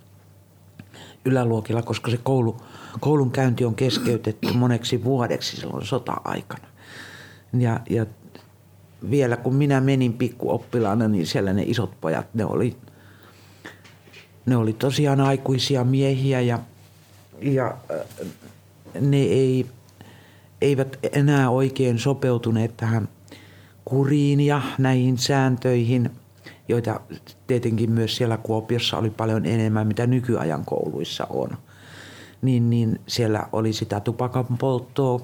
yläluokilla, koska se koulu, koulun käynti on keskeytetty moneksi vuodeksi silloin sota-aikana. Ja, ja vielä kun minä menin pikkuoppilaana, niin siellä ne isot pojat, ne oli, ne oli tosiaan aikuisia miehiä ja, ja ne ei, eivät enää oikein sopeutuneet tähän kuriin ja näihin sääntöihin – joita tietenkin myös siellä Kuopiossa oli paljon enemmän, mitä nykyajan kouluissa on. Niin, niin siellä oli sitä tupakan polttoa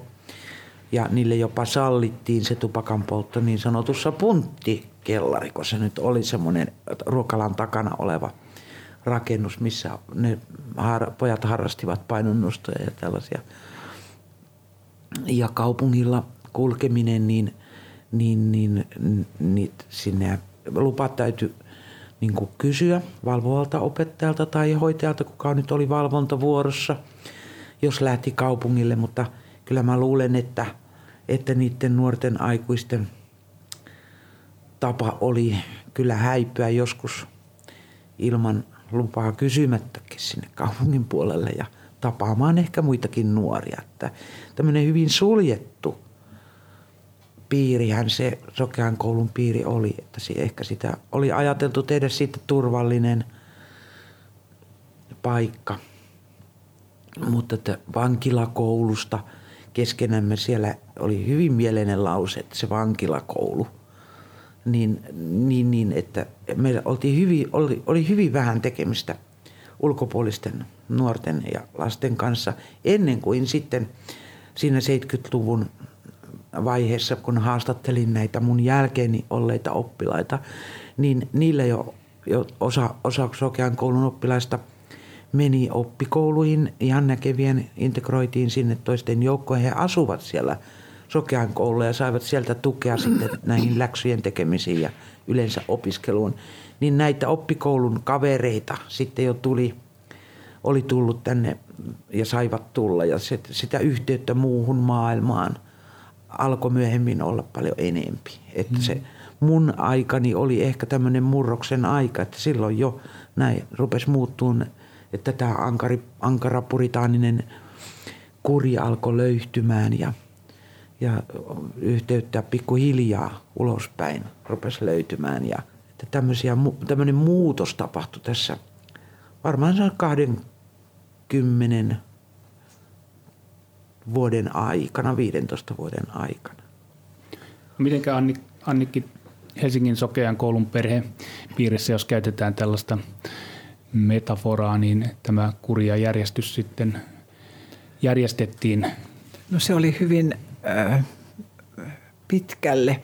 ja niille jopa sallittiin se tupakan poltto niin sanotussa punttikellari, kun se nyt oli semmoinen ruokalan takana oleva rakennus, missä ne har, pojat harrastivat painonnostoja ja tällaisia. Ja kaupungilla kulkeminen, niin, niin, niin, niin sinne lupa täytyy niin kuin kysyä valvovalta opettajalta tai hoitajalta, kuka nyt oli valvontavuorossa, jos lähti kaupungille. Mutta kyllä mä luulen, että, että niiden nuorten aikuisten tapa oli kyllä häipyä joskus ilman lupaa kysymättäkin sinne kaupungin puolelle ja tapaamaan ehkä muitakin nuoria. Että tämmöinen hyvin suljettu piirihän se Sokean koulun piiri oli, että ehkä sitä oli ajateltu tehdä siitä turvallinen paikka. Mutta että vankilakoulusta keskenämme siellä oli hyvin mieleinen lause, että se vankilakoulu. Niin, niin, niin että meillä oltiin hyvin, oli, oli hyvin vähän tekemistä ulkopuolisten nuorten ja lasten kanssa ennen kuin sitten siinä 70-luvun vaiheessa, kun haastattelin näitä mun jälkeeni olleita oppilaita, niin niillä jo, jo osa, osa Sokean koulun oppilaista meni oppikouluihin ihan näkevien, integroitiin sinne toisten joukkoon. He asuvat siellä Sokean koululla ja saivat sieltä tukea sitten näihin läksyjen tekemisiin ja yleensä opiskeluun. Niin näitä oppikoulun kavereita sitten jo tuli, oli tullut tänne ja saivat tulla ja sitä yhteyttä muuhun maailmaan – alkoi myöhemmin olla paljon enempi. Että mm. se mun aikani oli ehkä tämmöinen murroksen aika, että silloin jo näin rupesi muuttumaan, että tämä ankari, ankara puritaaninen kuri alkoi löyhtymään ja, ja yhteyttä pikkuhiljaa ulospäin rupesi löytymään. Ja että tämmöisiä, tämmöinen muutos tapahtui tässä varmaan 20 vuoden aikana, 15 vuoden aikana. Mitenkä Anni, Annikki Helsingin Sokean koulun perhepiirissä, jos käytetään tällaista metaforaa, niin tämä kurja järjestys sitten järjestettiin? No se oli hyvin äh, pitkälle.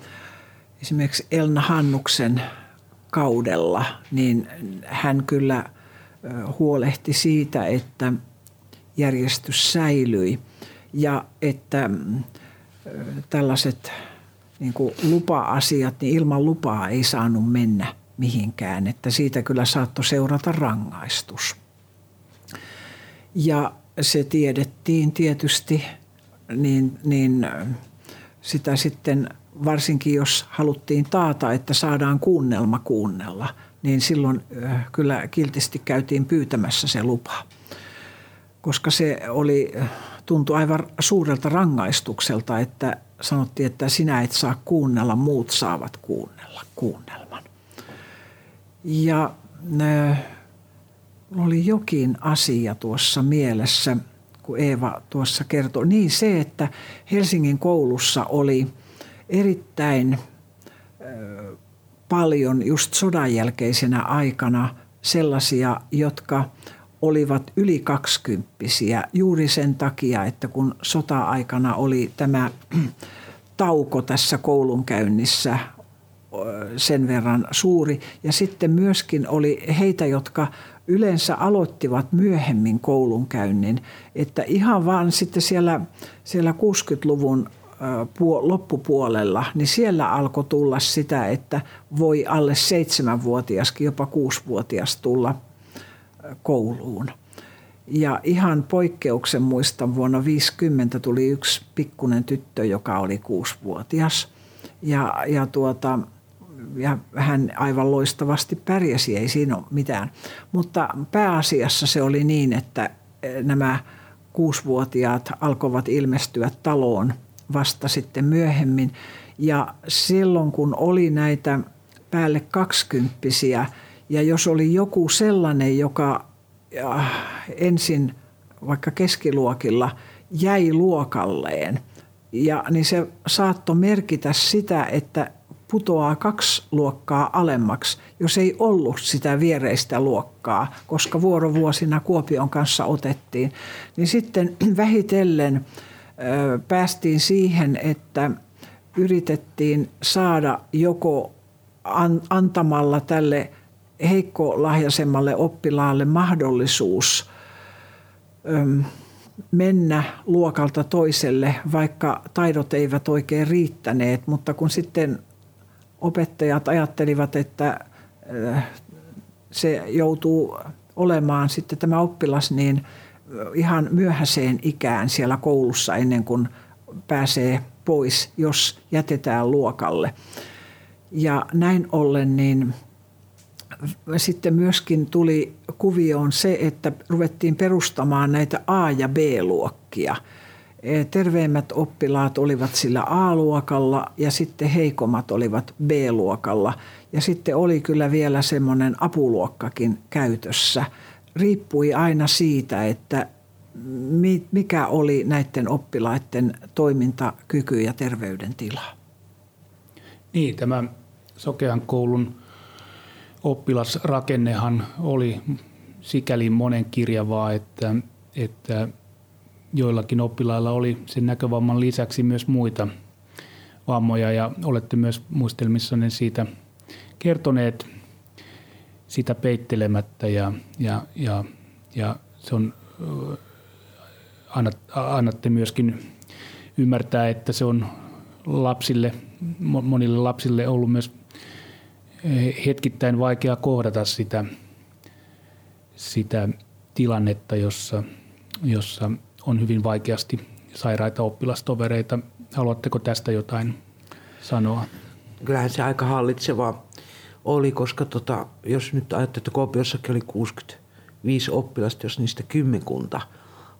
Esimerkiksi Elna Hannuksen kaudella, niin hän kyllä huolehti siitä, että järjestys säilyi ja että tällaiset niin kuin lupa-asiat, niin ilman lupaa ei saanut mennä mihinkään, että siitä kyllä saattoi seurata rangaistus. Ja se tiedettiin tietysti, niin, niin sitä sitten varsinkin jos haluttiin taata, että saadaan kuunnelma kuunnella, niin silloin kyllä kiltisti käytiin pyytämässä se lupa. Koska se oli, tuntui aivan suurelta rangaistukselta, että sanottiin, että sinä et saa kuunnella, muut saavat kuunnella kuunnelman. Ja äh, oli jokin asia tuossa mielessä, kun Eeva tuossa kertoi. Niin se, että Helsingin koulussa oli erittäin paljon just sodan jälkeisenä aikana sellaisia, jotka olivat yli kaksikymppisiä juuri sen takia, että kun sota-aikana oli tämä *clears throat* tauko tässä koulunkäynnissä sen verran suuri. Ja sitten myöskin oli heitä, jotka yleensä aloittivat myöhemmin koulunkäynnin. Että ihan vaan sitten siellä, siellä 60-luvun loppupuolella, niin siellä alkoi tulla sitä, että voi alle seitsemänvuotiaskin, jopa kuusivuotias tulla kouluun. Ja ihan poikkeuksen muistan vuonna 50 tuli yksi pikkunen tyttö, joka oli kuusivuotias. Ja, ja, tuota, ja hän aivan loistavasti pärjäsi, ei siinä ole mitään. Mutta pääasiassa se oli niin, että nämä kuusivuotiaat alkoivat ilmestyä taloon vasta sitten myöhemmin. Ja silloin kun oli näitä päälle kaksikymppisiä, ja jos oli joku sellainen, joka ensin vaikka keskiluokilla jäi luokalleen, ja niin se saattoi merkitä sitä, että putoaa kaksi luokkaa alemmaksi, jos ei ollut sitä viereistä luokkaa, koska vuorovuosina Kuopion kanssa otettiin. Niin sitten vähitellen päästiin siihen, että yritettiin saada joko an, antamalla tälle heikkolahjaisemmalle oppilaalle mahdollisuus mennä luokalta toiselle, vaikka taidot eivät oikein riittäneet, mutta kun sitten opettajat ajattelivat, että se joutuu olemaan sitten tämä oppilas niin ihan myöhäiseen ikään siellä koulussa ennen kuin pääsee pois, jos jätetään luokalle. Ja näin ollen niin sitten myöskin tuli kuvioon se, että ruvettiin perustamaan näitä A- ja B-luokkia. E, terveemmät oppilaat olivat sillä A-luokalla ja sitten heikommat olivat B-luokalla. Ja sitten oli kyllä vielä semmoinen apuluokkakin käytössä. Riippui aina siitä, että mikä oli näiden oppilaiden toimintakyky ja terveydentila. Niin, tämä Sokean koulun oppilasrakennehan oli sikäli monenkirjavaa, että, että joillakin oppilailla oli sen näkövamman lisäksi myös muita vammoja ja olette myös muistelmissanne siitä kertoneet sitä peittelemättä ja, ja, ja, ja se on, annatte myöskin ymmärtää, että se on lapsille, monille lapsille ollut myös hetkittäin vaikea kohdata sitä, sitä tilannetta, jossa, jossa on hyvin vaikeasti sairaita oppilastovereita. Haluatteko tästä jotain sanoa? Kyllähän se aika hallitseva oli, koska tota, jos nyt ajattelee, että Kopiossakin oli 65 oppilasta, jos niistä kymmenkunta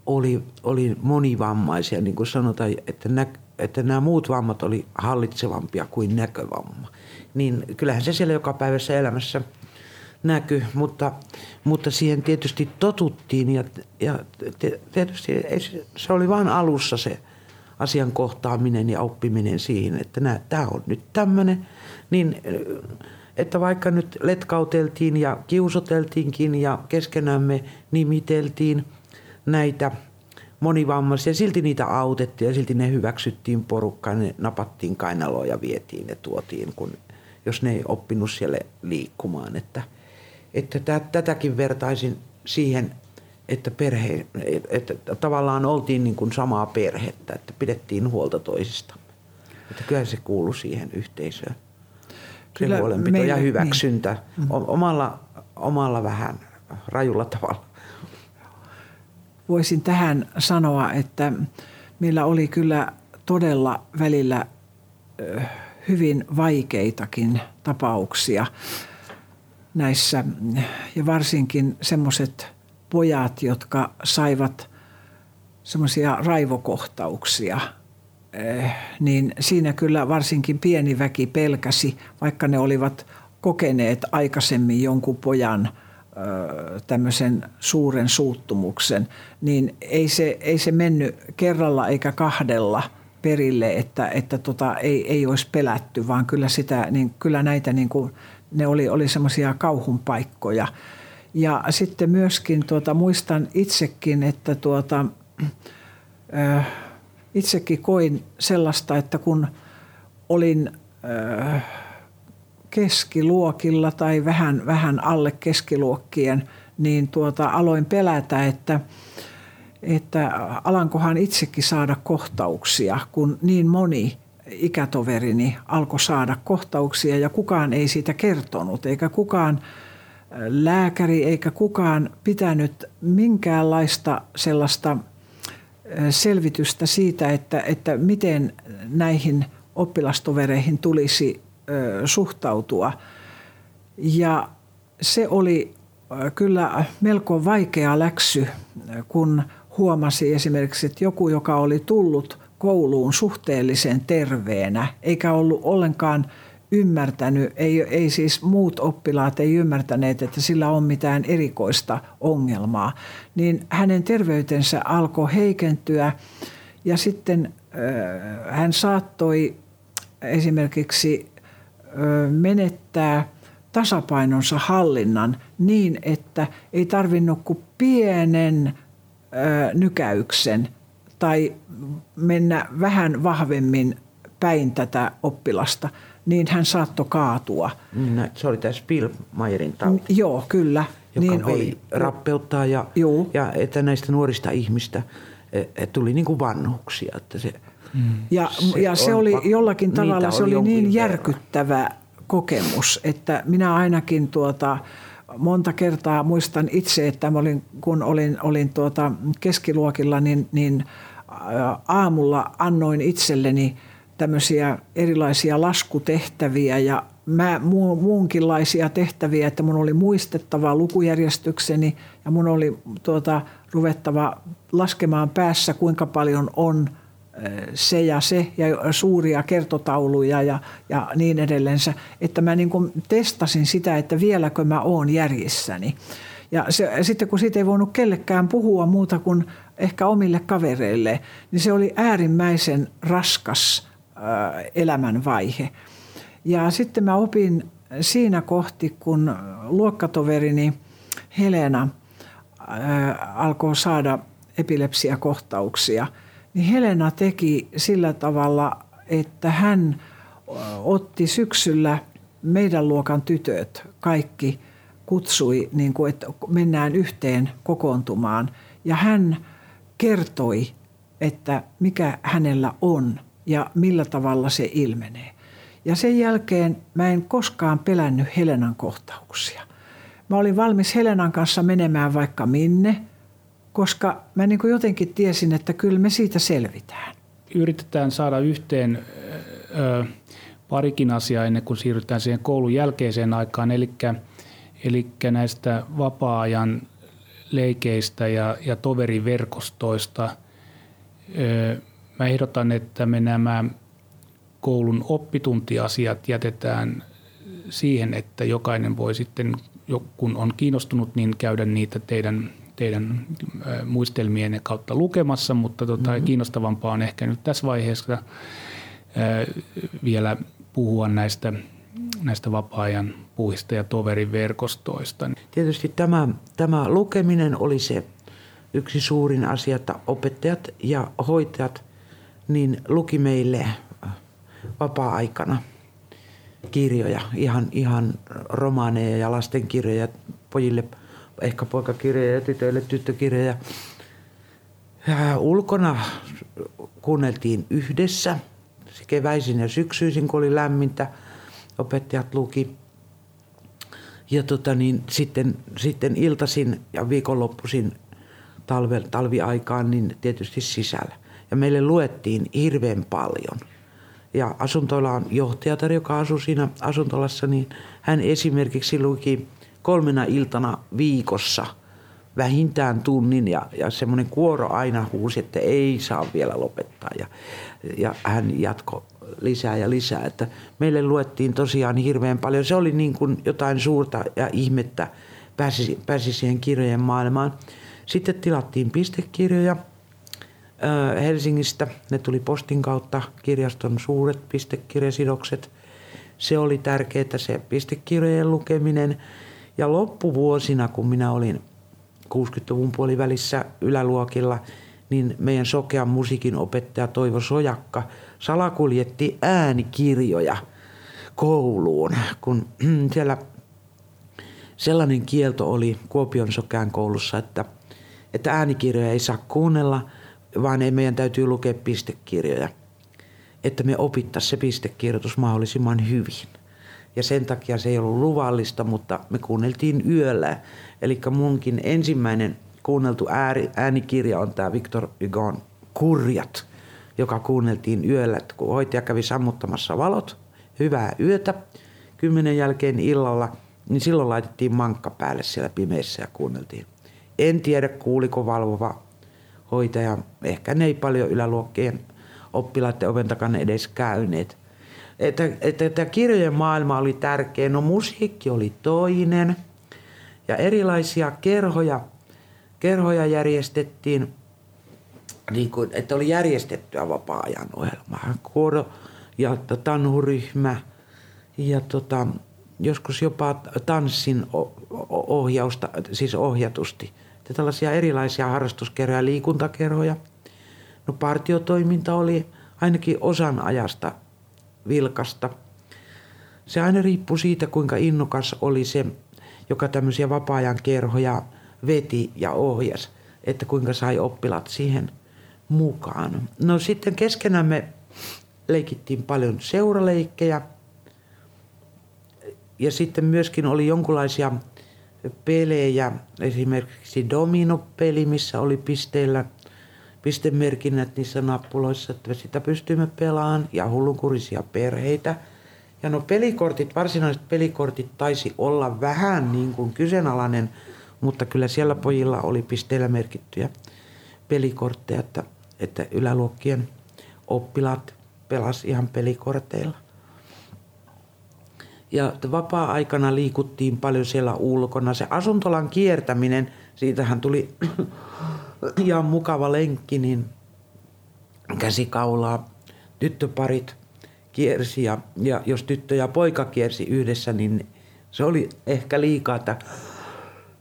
oli, oli monivammaisia, niin kuin sanotaan, että, nä, että nämä muut vammat oli hallitsevampia kuin näkövamma. Niin kyllähän se siellä joka päivässä elämässä näkyy, mutta, mutta siihen tietysti totuttiin ja, ja tietysti se oli vain alussa se asian kohtaaminen ja oppiminen siihen, että tämä on nyt tämmöinen, niin että vaikka nyt letkauteltiin ja kiusoteltiinkin ja keskenämme nimiteltiin näitä monivammaisia, silti niitä autettiin ja silti ne hyväksyttiin porukkaan, ne napattiin kainaloa ja vietiin ja tuotiin, kun jos ne ei oppinut siellä liikkumaan. Että, että tätäkin vertaisin siihen, että, perhe, että tavallaan oltiin niin kuin samaa perhettä, että pidettiin huolta toisista. Että kyllä se kuuluu siihen yhteisöön. Kyllä se huolenpito meillä, ja hyväksyntä niin. omalla, omalla vähän rajulla tavalla. Voisin tähän sanoa, että meillä oli kyllä todella välillä hyvin vaikeitakin tapauksia näissä ja varsinkin semmoiset pojat, jotka saivat semmoisia raivokohtauksia, niin siinä kyllä varsinkin pieni väki pelkäsi, vaikka ne olivat kokeneet aikaisemmin jonkun pojan tämmöisen suuren suuttumuksen, niin ei se, ei se mennyt kerralla eikä kahdella perille, että, että tota, ei, ei olisi pelätty, vaan kyllä, sitä, niin, kyllä näitä niin kuin, ne oli, oli semmoisia kauhun paikkoja. Ja sitten myöskin tuota, muistan itsekin, että tuota, äh, itsekin koin sellaista, että kun olin äh, keskiluokilla tai vähän, vähän alle keskiluokkien, niin tuota, aloin pelätä, että, että alankohan itsekin saada kohtauksia, kun niin moni ikätoverini alkoi saada kohtauksia ja kukaan ei siitä kertonut, eikä kukaan lääkäri eikä kukaan pitänyt minkäänlaista sellaista selvitystä siitä, että, että miten näihin oppilastovereihin tulisi suhtautua. Ja se oli kyllä melko vaikea läksy, kun huomasi esimerkiksi, että joku, joka oli tullut kouluun suhteellisen terveenä, eikä ollut ollenkaan ymmärtänyt, ei, ei siis muut oppilaat ei ymmärtäneet, että sillä on mitään erikoista ongelmaa, niin hänen terveytensä alkoi heikentyä. Ja sitten äh, hän saattoi esimerkiksi menettää tasapainonsa hallinnan niin, että ei tarvinnut kuin pienen nykäyksen tai mennä vähän vahvemmin päin tätä oppilasta, niin hän saattoi kaatua. Niin, se oli tämä Spielmeierin tauti. Joo, kyllä. Joka niin oli. rappeuttaa ja, ja että näistä nuorista ihmistä et tuli niin kuin vanhuksia. Että se, Mm. Ja se, ja se oli jollakin tavalla se oli niin järkyttävä verran. kokemus, että minä ainakin tuota, monta kertaa muistan itse, että mä olin, kun olin, olin tuota keskiluokilla, niin, niin aamulla annoin itselleni tämmöisiä erilaisia laskutehtäviä ja mä, muunkinlaisia tehtäviä, että mun oli muistettava lukujärjestykseni ja mun oli tuota, ruvettava laskemaan päässä, kuinka paljon on – se ja se ja suuria kertotauluja ja, ja niin edelleen, että mä niin testasin sitä, että vieläkö mä oon järjissäni. Ja se, sitten kun siitä ei voinut kellekään puhua muuta kuin ehkä omille kavereille, niin se oli äärimmäisen raskas elämänvaihe. Ja sitten mä opin siinä kohti, kun luokkatoverini Helena äh, alkoi saada epilepsiakohtauksia – niin Helena teki sillä tavalla, että hän otti syksyllä meidän luokan tytöt kaikki kutsui, niin kuin, että mennään yhteen kokoontumaan. Ja hän kertoi, että mikä hänellä on ja millä tavalla se ilmenee. Ja sen jälkeen mä en koskaan pelännyt Helenan kohtauksia. Mä olin valmis Helenan kanssa menemään vaikka minne – koska mä niin kuin jotenkin tiesin, että kyllä me siitä selvitään. Yritetään saada yhteen ö, parikin asiaa ennen kuin siirrytään siihen koulun jälkeiseen aikaan, eli, eli näistä vapaa-ajan leikeistä ja, ja toveriverkostoista. Mä ehdotan, että me nämä koulun oppituntiasiat jätetään siihen, että jokainen voi sitten, kun on kiinnostunut, niin käydä niitä teidän teidän muistelmien kautta lukemassa, mutta tota, mm-hmm. kiinnostavampaa on ehkä nyt tässä vaiheessa vielä puhua näistä, näistä vapaa-ajan puhista ja toveriverkostoista. Tietysti tämä, tämä lukeminen oli se yksi suurin asia, että opettajat ja hoitajat niin luki meille vapaa-aikana kirjoja, ihan, ihan romaaneja ja lastenkirjoja pojille – ehkä poikakirjoja ja tytöille tyttökirjoja. Ja ulkona kuunneltiin yhdessä, se keväisin ja syksyisin, kun oli lämmintä. Opettajat luki. Ja tota niin, sitten, sitten iltasin ja viikonloppuisin talve, talviaikaan niin tietysti sisällä. Ja meille luettiin hirveän paljon. Ja asuntolan johtajatar, joka asui siinä asuntolassa, niin hän esimerkiksi luki kolmena iltana viikossa vähintään tunnin ja, ja semmoinen kuoro aina huusi, että ei saa vielä lopettaa. Ja, ja hän jatko lisää ja lisää. Että meille luettiin tosiaan hirveän paljon. Se oli niin kuin jotain suurta ja ihmettä pääsi, pääsi siihen kirjojen maailmaan. Sitten tilattiin pistekirjoja Helsingistä. Ne tuli postin kautta, kirjaston suuret pistekirjasidokset. Se oli tärkeää se pistekirjojen lukeminen. Ja loppuvuosina, kun minä olin 60-luvun puolivälissä yläluokilla, niin meidän sokean musiikin opettaja Toivo Sojakka salakuljetti äänikirjoja kouluun, kun *clears throat* siellä sellainen kielto oli Kuopion sokean koulussa, että, että äänikirjoja ei saa kuunnella, vaan ei meidän täytyy lukea pistekirjoja, että me opittaisiin se pistekirjoitus mahdollisimman hyvin. Ja sen takia se ei ollut luvallista, mutta me kuunneltiin yöllä. Eli munkin ensimmäinen kuunneltu äänikirja on tämä Victor Hugon Kurjat, joka kuunneltiin yöllä, että kun hoitaja kävi sammuttamassa valot, hyvää yötä, kymmenen jälkeen illalla, niin silloin laitettiin mankka päälle siellä pimeässä ja kuunneltiin. En tiedä, kuuliko valvova hoitaja. Ehkä ne ei paljon yläluokkien oppilaiden oven takana edes käyneet. Että, että, että kirjojen maailma oli tärkeä. No musiikki oli toinen. Ja erilaisia kerhoja, kerhoja järjestettiin, niin kuin, että oli järjestettyä vapaa-ajan ohjelmaa. Kuoro ja tanhuryhmä ja tota, joskus jopa tanssin ohjausta, siis ohjatusti. Ja tällaisia erilaisia harrastuskerhoja, liikuntakerhoja. No partiotoiminta oli ainakin osan ajasta vilkasta. Se aina riippui siitä, kuinka innokas oli se, joka tämmöisiä vapaa-ajan kerhoja veti ja ohjas, että kuinka sai oppilat siihen mukaan. No sitten keskenämme leikittiin paljon seuraleikkejä ja sitten myöskin oli jonkinlaisia pelejä, esimerkiksi dominopeli, missä oli pisteillä pistemerkinnät niissä nappuloissa, että sitä pystymme pelaamaan ja hullunkurisia perheitä. Ja no pelikortit, varsinaiset pelikortit taisi olla vähän niin kuin kyseenalainen, mutta kyllä siellä pojilla oli pisteillä merkittyjä pelikortteja, että, että yläluokkien oppilaat pelas ihan pelikorteilla. Ja vapaa-aikana liikuttiin paljon siellä ulkona. Se asuntolan kiertäminen, siitähän tuli *clears throat* ihan mukava lenkki, niin käsikaulaa tyttöparit kiersi ja, ja jos tyttö ja poika kiersi yhdessä, niin se oli ehkä liikaa, että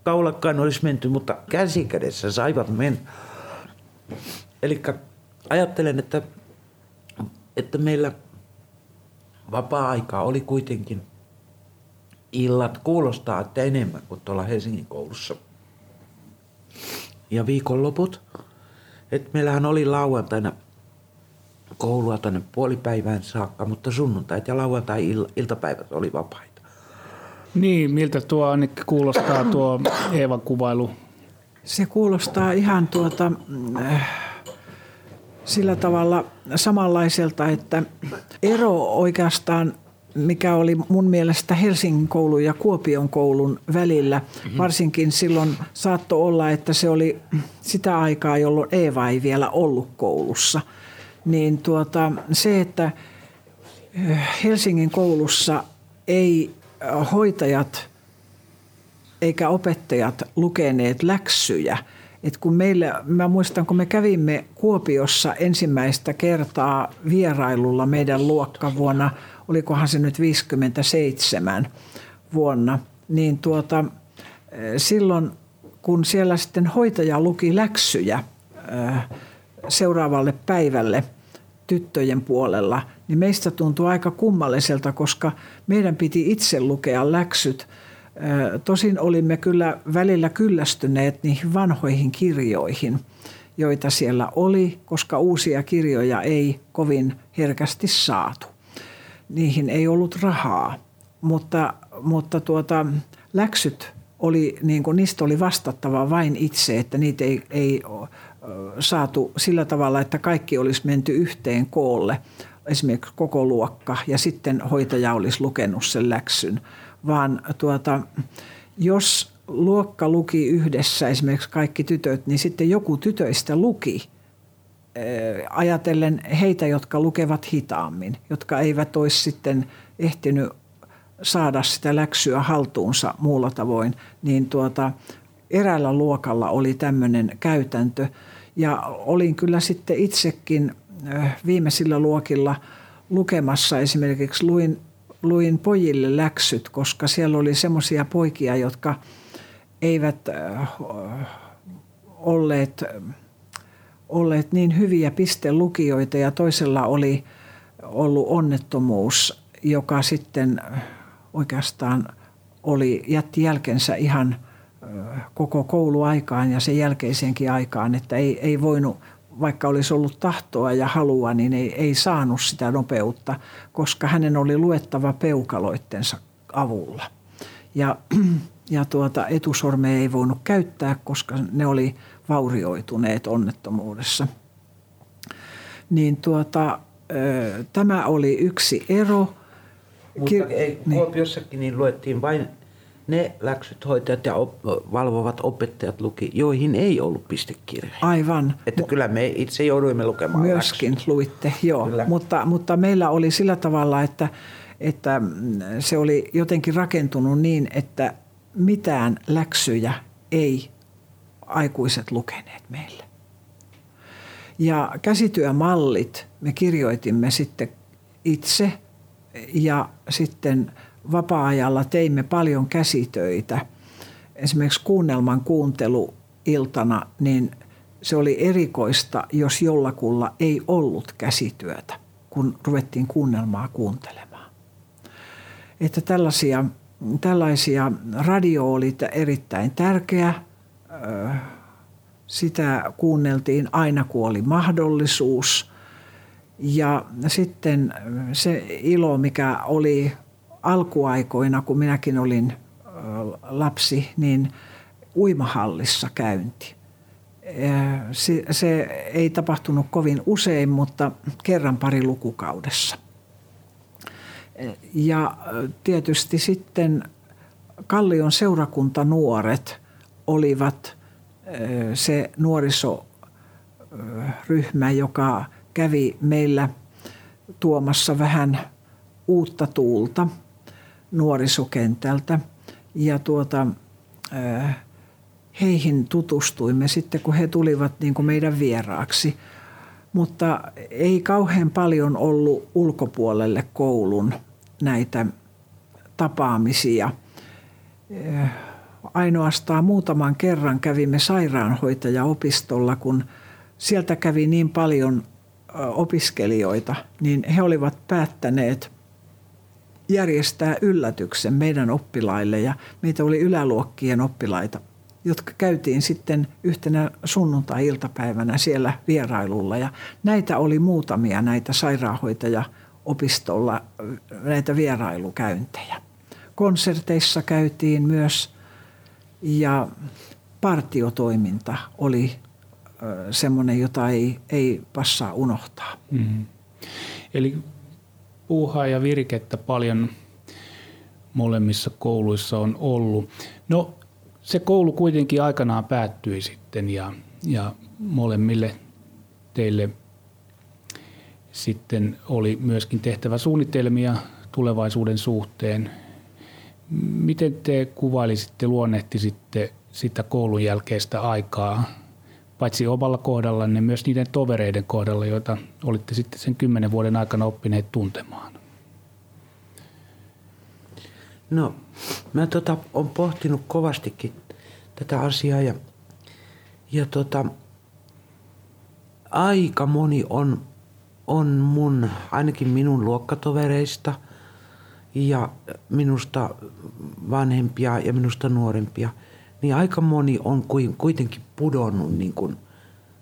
kaulakkaan olisi menty, mutta käsikädessä saivat mennä. Eli ajattelen, että, että meillä vapaa-aikaa oli kuitenkin illat kuulostaa, että enemmän kuin tuolla Helsingin koulussa. Ja viikonloput, että meillähän oli lauantaina koulua tänne puolipäivään saakka, mutta sunnuntait ja lauantai-iltapäivät oli vapaita. Niin, miltä tuo ainakin kuulostaa tuo Eevan kuvailu? Se kuulostaa ihan tuota, äh, sillä tavalla samanlaiselta, että ero oikeastaan mikä oli mun mielestä Helsingin koulun ja Kuopion koulun välillä. Mm-hmm. Varsinkin silloin saattoi olla, että se oli sitä aikaa, jolloin Eeva ei vielä ollut koulussa. Niin tuota, se, että eh, Helsingin koulussa ei eh, hoitajat eikä opettajat lukeneet läksyjä. Et kun meille, mä muistan, kun me kävimme Kuopiossa ensimmäistä kertaa vierailulla meidän luokkavuonna – olikohan se nyt 57 vuonna, niin tuota, silloin kun siellä sitten hoitaja luki läksyjä seuraavalle päivälle tyttöjen puolella, niin meistä tuntui aika kummalliselta, koska meidän piti itse lukea läksyt Tosin olimme kyllä välillä kyllästyneet niihin vanhoihin kirjoihin, joita siellä oli, koska uusia kirjoja ei kovin herkästi saatu. Niihin ei ollut rahaa, mutta, mutta tuota, läksyt oli, niin kuin, niistä oli vastattava vain itse, että niitä ei, ei saatu sillä tavalla, että kaikki olisi menty yhteen koolle, esimerkiksi koko luokka, ja sitten hoitaja olisi lukenut sen läksyn. Vaan tuota, jos luokka luki yhdessä, esimerkiksi kaikki tytöt, niin sitten joku tytöistä luki ajatellen heitä, jotka lukevat hitaammin, jotka eivät olisi sitten ehtinyt saada sitä läksyä haltuunsa muulla tavoin, niin tuota, eräällä luokalla oli tämmöinen käytäntö. Ja olin kyllä sitten itsekin viimeisillä luokilla lukemassa esimerkiksi luin, luin pojille läksyt, koska siellä oli semmoisia poikia, jotka eivät olleet, olleet niin hyviä pistelukijoita ja toisella oli ollut onnettomuus, joka sitten oikeastaan oli, jätti jälkensä ihan koko kouluaikaan ja sen jälkeisenkin aikaan, että ei, ei voinut, vaikka olisi ollut tahtoa ja halua, niin ei, ei saanut sitä nopeutta, koska hänen oli luettava peukaloittensa avulla. Ja, ja tuota, etusormea ei voinut käyttää, koska ne oli vaurioituneet onnettomuudessa. Niin tuota, tämä oli yksi ero – mutta ei, niin. Kuopiossakin niin luettiin vain ne läksyt hoitajat ja op, valvovat opettajat luki, joihin ei ollut pistekirjoja. Aivan. Että M- kyllä me itse jouduimme lukemaan Myöskin läksyt. luitte, joo. Mutta, mutta meillä oli sillä tavalla, että, että se oli jotenkin rakentunut niin, että mitään läksyjä ei aikuiset lukeneet meille. Ja käsityömallit me kirjoitimme sitten itse – ja sitten vapaa-ajalla teimme paljon käsitöitä. Esimerkiksi kuunnelman kuuntelu iltana, niin se oli erikoista, jos jollakulla ei ollut käsityötä, kun ruvettiin kuunnelmaa kuuntelemaan. Että tällaisia, tällaisia radio oli erittäin tärkeä. Sitä kuunneltiin aina, kun oli mahdollisuus – ja sitten se ilo, mikä oli alkuaikoina, kun minäkin olin lapsi, niin uimahallissa käynti. Se, se ei tapahtunut kovin usein, mutta kerran pari lukukaudessa. Ja tietysti sitten Kallion seurakuntanuoret olivat se nuorisoryhmä, joka kävi meillä tuomassa vähän uutta tuulta nuorisokentältä. Ja tuota, heihin tutustuimme sitten, kun he tulivat niin kuin meidän vieraaksi. Mutta ei kauhean paljon ollut ulkopuolelle koulun näitä tapaamisia. Ainoastaan muutaman kerran kävimme sairaanhoitajaopistolla, kun sieltä kävi niin paljon opiskelijoita, niin he olivat päättäneet järjestää yllätyksen meidän oppilaille ja meitä oli yläluokkien oppilaita, jotka käytiin sitten yhtenä sunnuntai-iltapäivänä siellä vierailulla ja näitä oli muutamia näitä sairaanhoitaja-opistolla näitä vierailukäyntejä. Konserteissa käytiin myös ja partiotoiminta oli semmoinen, jota ei, ei passaa unohtaa. Mm-hmm. Eli puuhaa ja virkettä paljon molemmissa kouluissa on ollut. No se koulu kuitenkin aikanaan päättyi sitten ja, ja molemmille teille sitten oli myöskin tehtävä suunnitelmia tulevaisuuden suhteen. Miten te kuvailisitte, luonnehtisitte sitä koulun jälkeistä aikaa paitsi omalla kohdalla, niin myös niiden tovereiden kohdalla, joita olitte sitten sen kymmenen vuoden aikana oppineet tuntemaan? No, mä tota, on pohtinut kovastikin tätä asiaa ja, ja tota, aika moni on, on mun, ainakin minun luokkatovereista ja minusta vanhempia ja minusta nuorempia, niin aika moni on kuitenkin pudonnut, niin kuin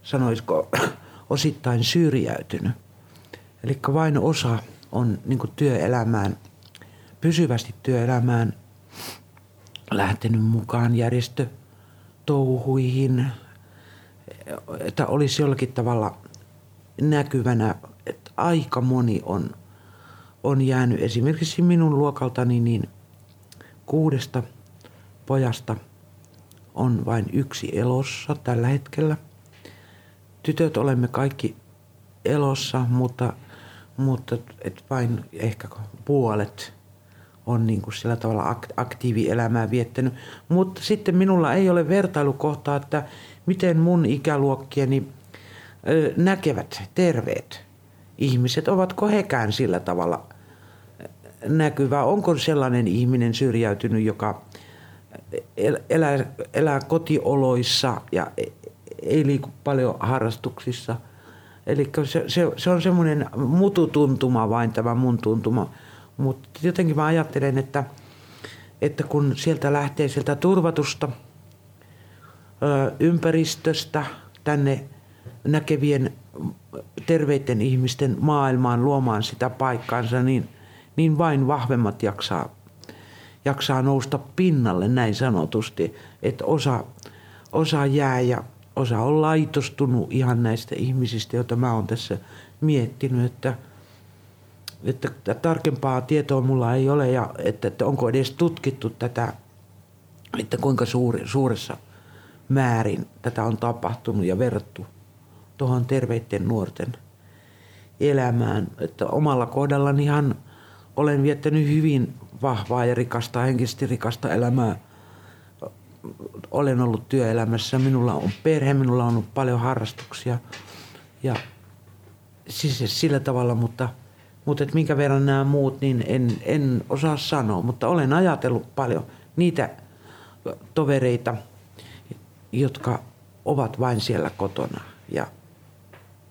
sanoisiko, *clears throat* osittain syrjäytynyt. Eli vain osa on niin työelämään, pysyvästi työelämään lähtenyt mukaan järjestötouhuihin, että olisi jollakin tavalla näkyvänä, että aika moni on, on jäänyt esimerkiksi minun luokaltani niin kuudesta pojasta on vain yksi elossa tällä hetkellä. Tytöt olemme kaikki elossa, mutta, mutta et vain ehkä puolet on niin kuin sillä tavalla aktiivielämää viettänyt. Mutta sitten minulla ei ole vertailukohtaa, että miten mun ikäluokkieni näkevät terveet ihmiset, ovatko hekään sillä tavalla näkyvä? Onko sellainen ihminen syrjäytynyt, joka elää, elää kotioloissa ja e, ei liiku paljon harrastuksissa? Eli se, se, se on semmoinen mututuntuma vain tämä mun tuntuma. Mutta jotenkin mä ajattelen, että, että kun sieltä lähtee sieltä turvatusta ympäristöstä tänne näkevien terveiden ihmisten maailmaan luomaan sitä paikkaansa, niin, niin vain vahvemmat jaksaa, jaksaa nousta pinnalle näin sanotusti. Että osa, osa jää ja osa on laitostunut ihan näistä ihmisistä, joita mä oon tässä miettinyt, että, että tarkempaa tietoa mulla ei ole ja että, että onko edes tutkittu tätä, että kuinka suuri, suuressa määrin tätä on tapahtunut ja verrattu tuohon terveiden nuorten elämään. Että omalla kohdallani ihan olen viettänyt hyvin vahvaa ja rikasta, henkisesti rikasta elämää. Olen ollut työelämässä, minulla on perhe, minulla on ollut paljon harrastuksia ja siis sillä tavalla, mutta, mutta minkä verran nämä muut, niin en, en osaa sanoa, mutta olen ajatellut paljon niitä tovereita, jotka ovat vain siellä kotona ja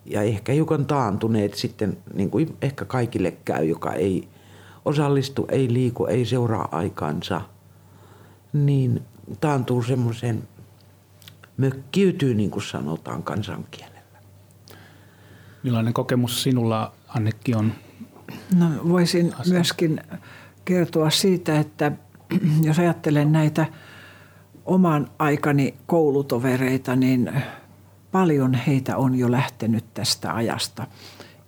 ja ehkä hiukan taantuneet sitten, niin kuin ehkä kaikille käy, joka ei osallistu, ei liiku, ei seuraa aikansa, niin taantuu semmoiseen, mökkiytyy niin kuin sanotaan kansankielellä. Millainen kokemus sinulla, Annekki, on? No, voisin asia? myöskin kertoa siitä, että *clears throat* jos ajattelen näitä oman aikani koulutovereita, niin – paljon heitä on jo lähtenyt tästä ajasta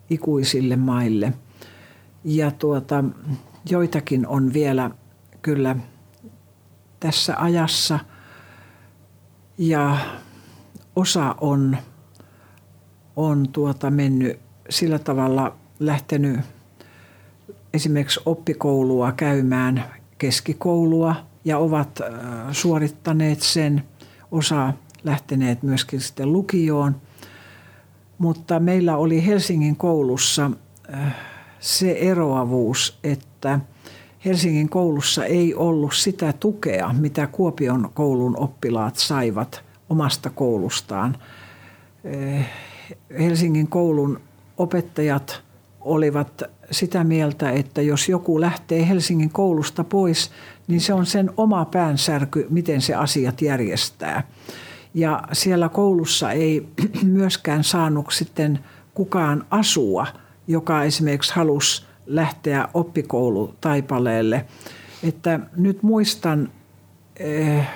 ikuisille maille. Ja tuota, joitakin on vielä kyllä tässä ajassa ja osa on, on tuota mennyt sillä tavalla lähtenyt esimerkiksi oppikoulua käymään keskikoulua ja ovat suorittaneet sen. Osa lähteneet myöskin sitten lukioon. Mutta meillä oli Helsingin koulussa se eroavuus, että Helsingin koulussa ei ollut sitä tukea, mitä Kuopion koulun oppilaat saivat omasta koulustaan. Helsingin koulun opettajat olivat sitä mieltä, että jos joku lähtee Helsingin koulusta pois, niin se on sen oma päänsärky, miten se asiat järjestää. Ja siellä koulussa ei *clears throat* myöskään saanut sitten kukaan asua, joka esimerkiksi halusi lähteä oppikoulutaipaleelle. Että nyt muistan eh,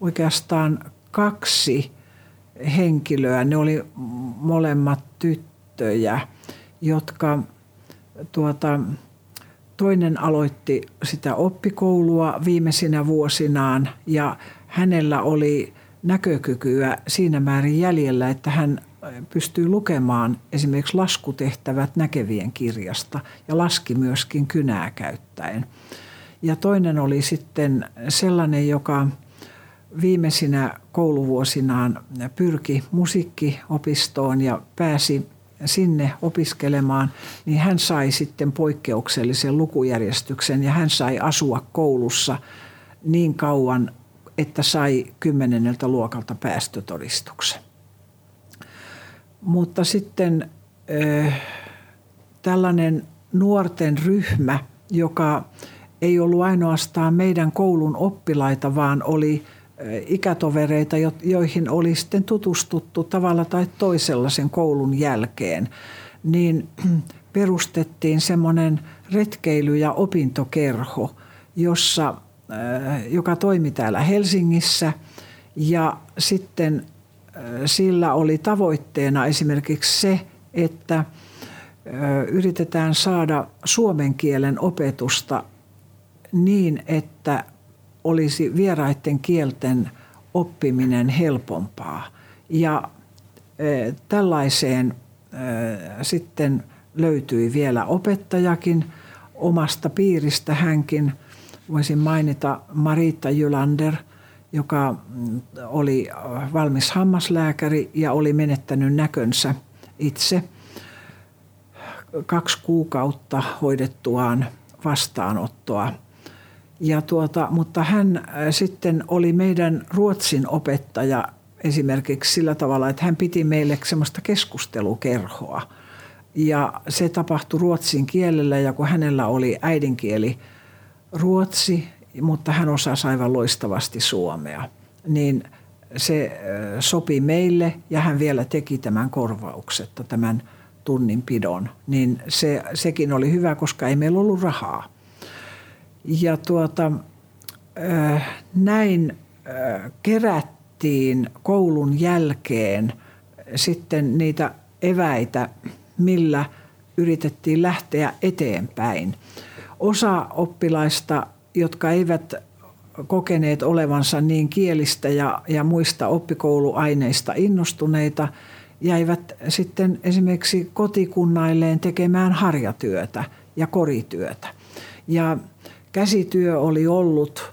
oikeastaan kaksi henkilöä, ne oli molemmat tyttöjä, jotka tuota, toinen aloitti sitä oppikoulua viimeisinä vuosinaan ja hänellä oli näkökykyä siinä määrin jäljellä, että hän pystyy lukemaan esimerkiksi laskutehtävät näkevien kirjasta ja laski myöskin kynää käyttäen. Ja toinen oli sitten sellainen, joka viimeisinä kouluvuosinaan pyrki musiikkiopistoon ja pääsi sinne opiskelemaan, niin hän sai sitten poikkeuksellisen lukujärjestyksen ja hän sai asua koulussa niin kauan että sai kymmenenneltä luokalta päästötodistuksen. Mutta sitten tällainen nuorten ryhmä joka ei ollut ainoastaan meidän koulun oppilaita, vaan oli ikätovereita, joihin oli sitten tutustuttu tavalla tai toisella sen koulun jälkeen, niin *clears throat* perustettiin semmoinen retkeily- ja opintokerho, jossa, joka toimi täällä Helsingissä. Ja sitten sillä oli tavoitteena esimerkiksi se, että yritetään saada suomen kielen opetusta niin, että olisi vieraiden kielten oppiminen helpompaa. Ja tällaiseen sitten löytyi vielä opettajakin omasta piiristä hänkin. Voisin mainita Marita Jylander, joka mm, oli valmis hammaslääkäri ja oli menettänyt näkönsä itse kaksi kuukautta hoidettuaan vastaanottoa – ja tuota, mutta hän äh, sitten oli meidän ruotsin opettaja esimerkiksi sillä tavalla, että hän piti meille semmoista keskustelukerhoa. Ja se tapahtui ruotsin kielellä ja kun hänellä oli äidinkieli ruotsi, mutta hän osasi aivan loistavasti suomea, niin se äh, sopi meille ja hän vielä teki tämän korvauksetta, tämän tunninpidon. Niin se, sekin oli hyvä, koska ei meillä ollut rahaa. Ja tuota, näin kerättiin koulun jälkeen sitten niitä eväitä, millä yritettiin lähteä eteenpäin. Osa oppilaista, jotka eivät kokeneet olevansa niin kielistä ja, ja muista oppikouluaineista innostuneita, jäivät sitten esimerkiksi kotikunnailleen tekemään harjatyötä ja korityötä. Ja käsityö oli ollut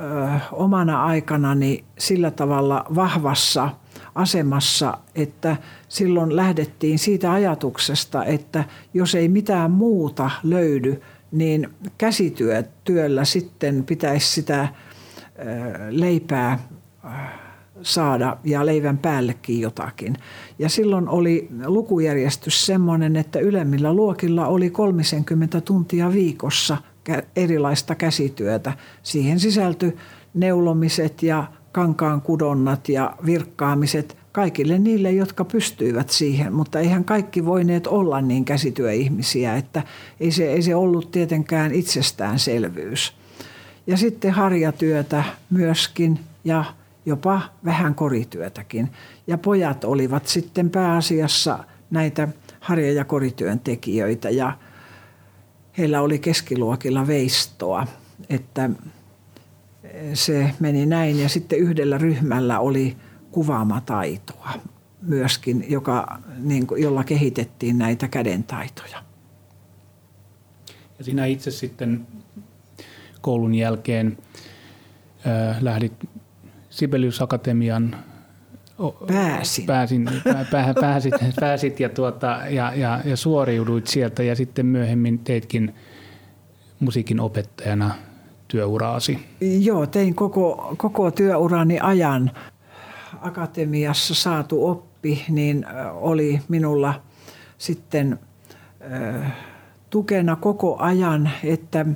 ö, omana aikanani sillä tavalla vahvassa asemassa, että silloin lähdettiin siitä ajatuksesta, että jos ei mitään muuta löydy, niin käsityöllä sitten pitäisi sitä leipää saada ja leivän päällekin jotakin. Ja silloin oli lukujärjestys semmoinen, että ylemmillä luokilla oli 30 tuntia viikossa – erilaista käsityötä. Siihen sisältyi neulomiset ja kankaan kudonnat ja virkkaamiset kaikille niille, jotka pystyivät siihen, mutta eihän kaikki voineet olla niin käsityöihmisiä, että ei se, ei se ollut tietenkään itsestäänselvyys. Ja sitten harjatyötä myöskin ja jopa vähän korityötäkin. Ja pojat olivat sitten pääasiassa näitä harja- ja korityön tekijöitä ja heillä oli keskiluokilla veistoa, että se meni näin. Ja sitten yhdellä ryhmällä oli kuvaamataitoa myöskin, joka, niin kuin, jolla kehitettiin näitä kädentaitoja. Ja sinä itse sitten koulun jälkeen äh, lähdit Sibelius Akatemian Pääsin. Pääsin, pää, pää, pääsit, *laughs* pääsit ja, tuota, ja, ja, ja suoriuduit sieltä ja sitten myöhemmin teitkin musiikin opettajana työuraasi. Joo, tein koko, koko työurani ajan akatemiassa saatu oppi, niin oli minulla sitten äh, tukena koko ajan, että –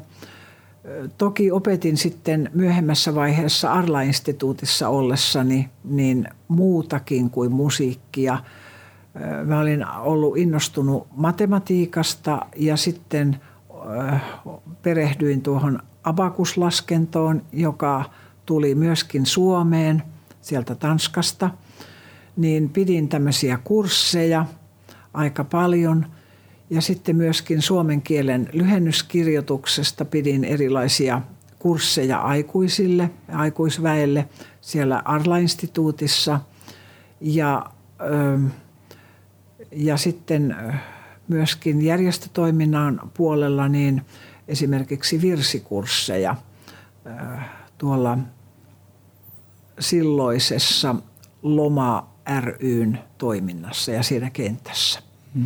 Toki opetin sitten myöhemmässä vaiheessa Arla-instituutissa ollessani niin muutakin kuin musiikkia. Mä olin ollut innostunut matematiikasta ja sitten perehdyin tuohon abakuslaskentoon, joka tuli myöskin Suomeen sieltä Tanskasta. Niin pidin tämmöisiä kursseja aika paljon – ja sitten myöskin suomen kielen lyhennyskirjoituksesta pidin erilaisia kursseja aikuisille, aikuisväelle siellä Arla-instituutissa. Ja, ja sitten myöskin järjestötoiminnan puolella niin esimerkiksi virsikursseja tuolla silloisessa Loma ryn toiminnassa ja siinä kentässä. Mm.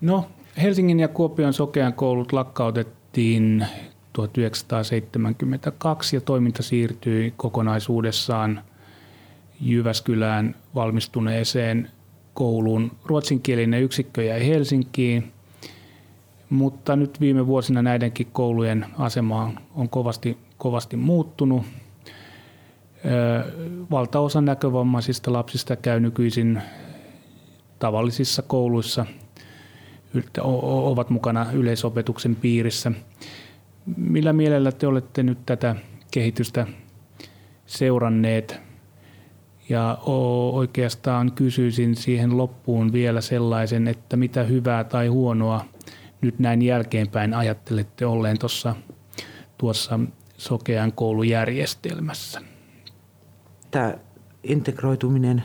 No, Helsingin ja Kuopion sokean koulut lakkautettiin 1972 ja toiminta siirtyi kokonaisuudessaan Jyväskylään valmistuneeseen kouluun. Ruotsinkielinen yksikkö jäi Helsinkiin, Mutta nyt viime vuosina näidenkin koulujen asema on kovasti, kovasti muuttunut. Valtaosa näkövammaisista lapsista käy nykyisin tavallisissa kouluissa, ovat mukana yleisopetuksen piirissä. Millä mielellä te olette nyt tätä kehitystä seuranneet? Ja oikeastaan kysyisin siihen loppuun vielä sellaisen, että mitä hyvää tai huonoa nyt näin jälkeenpäin ajattelette olleen tuossa tuossa sokean koulujärjestelmässä? Tämä integroituminen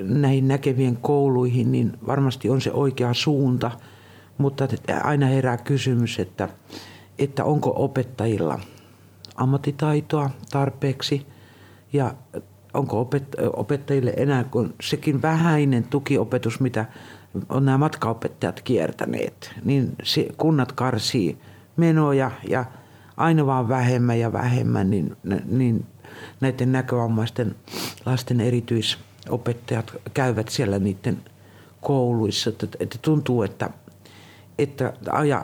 näihin näkevien kouluihin, niin varmasti on se oikea suunta, mutta aina herää kysymys, että, että onko opettajilla ammattitaitoa tarpeeksi? Ja onko opettajille enää, kun sekin vähäinen tukiopetus, mitä on nämä matkaopettajat kiertäneet, niin kunnat karsii menoja ja aina vaan vähemmän ja vähemmän, niin, niin näiden näkövammaisten lasten erityisopettajat käyvät siellä niiden kouluissa. Että, että tuntuu, että, että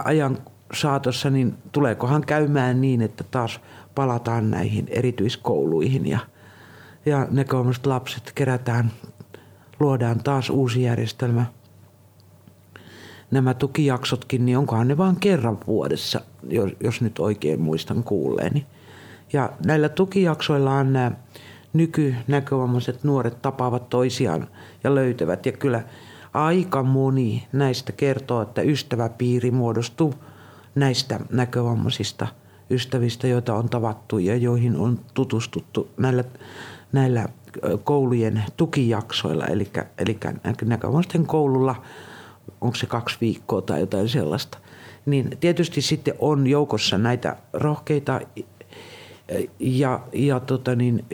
ajan saatossa, niin tuleekohan käymään niin, että taas palataan näihin erityiskouluihin ja, ja näkövammaiset lapset kerätään, luodaan taas uusi järjestelmä – nämä tukijaksotkin, niin onkohan ne vain kerran vuodessa, jos, jos nyt oikein muistan kuulleeni. Ja näillä tukijaksoillaan nämä nykynäkövammaiset nuoret tapaavat toisiaan ja löytävät. Ja kyllä aika moni näistä kertoo, että ystäväpiiri muodostuu näistä näkövammaisista ystävistä, joita on tavattu ja joihin on tutustuttu näillä, näillä koulujen tukijaksoilla. Eli, eli näkövammaisten koululla onko se kaksi viikkoa tai jotain sellaista. Niin tietysti sitten on joukossa näitä rohkeita ja, ja tota niin,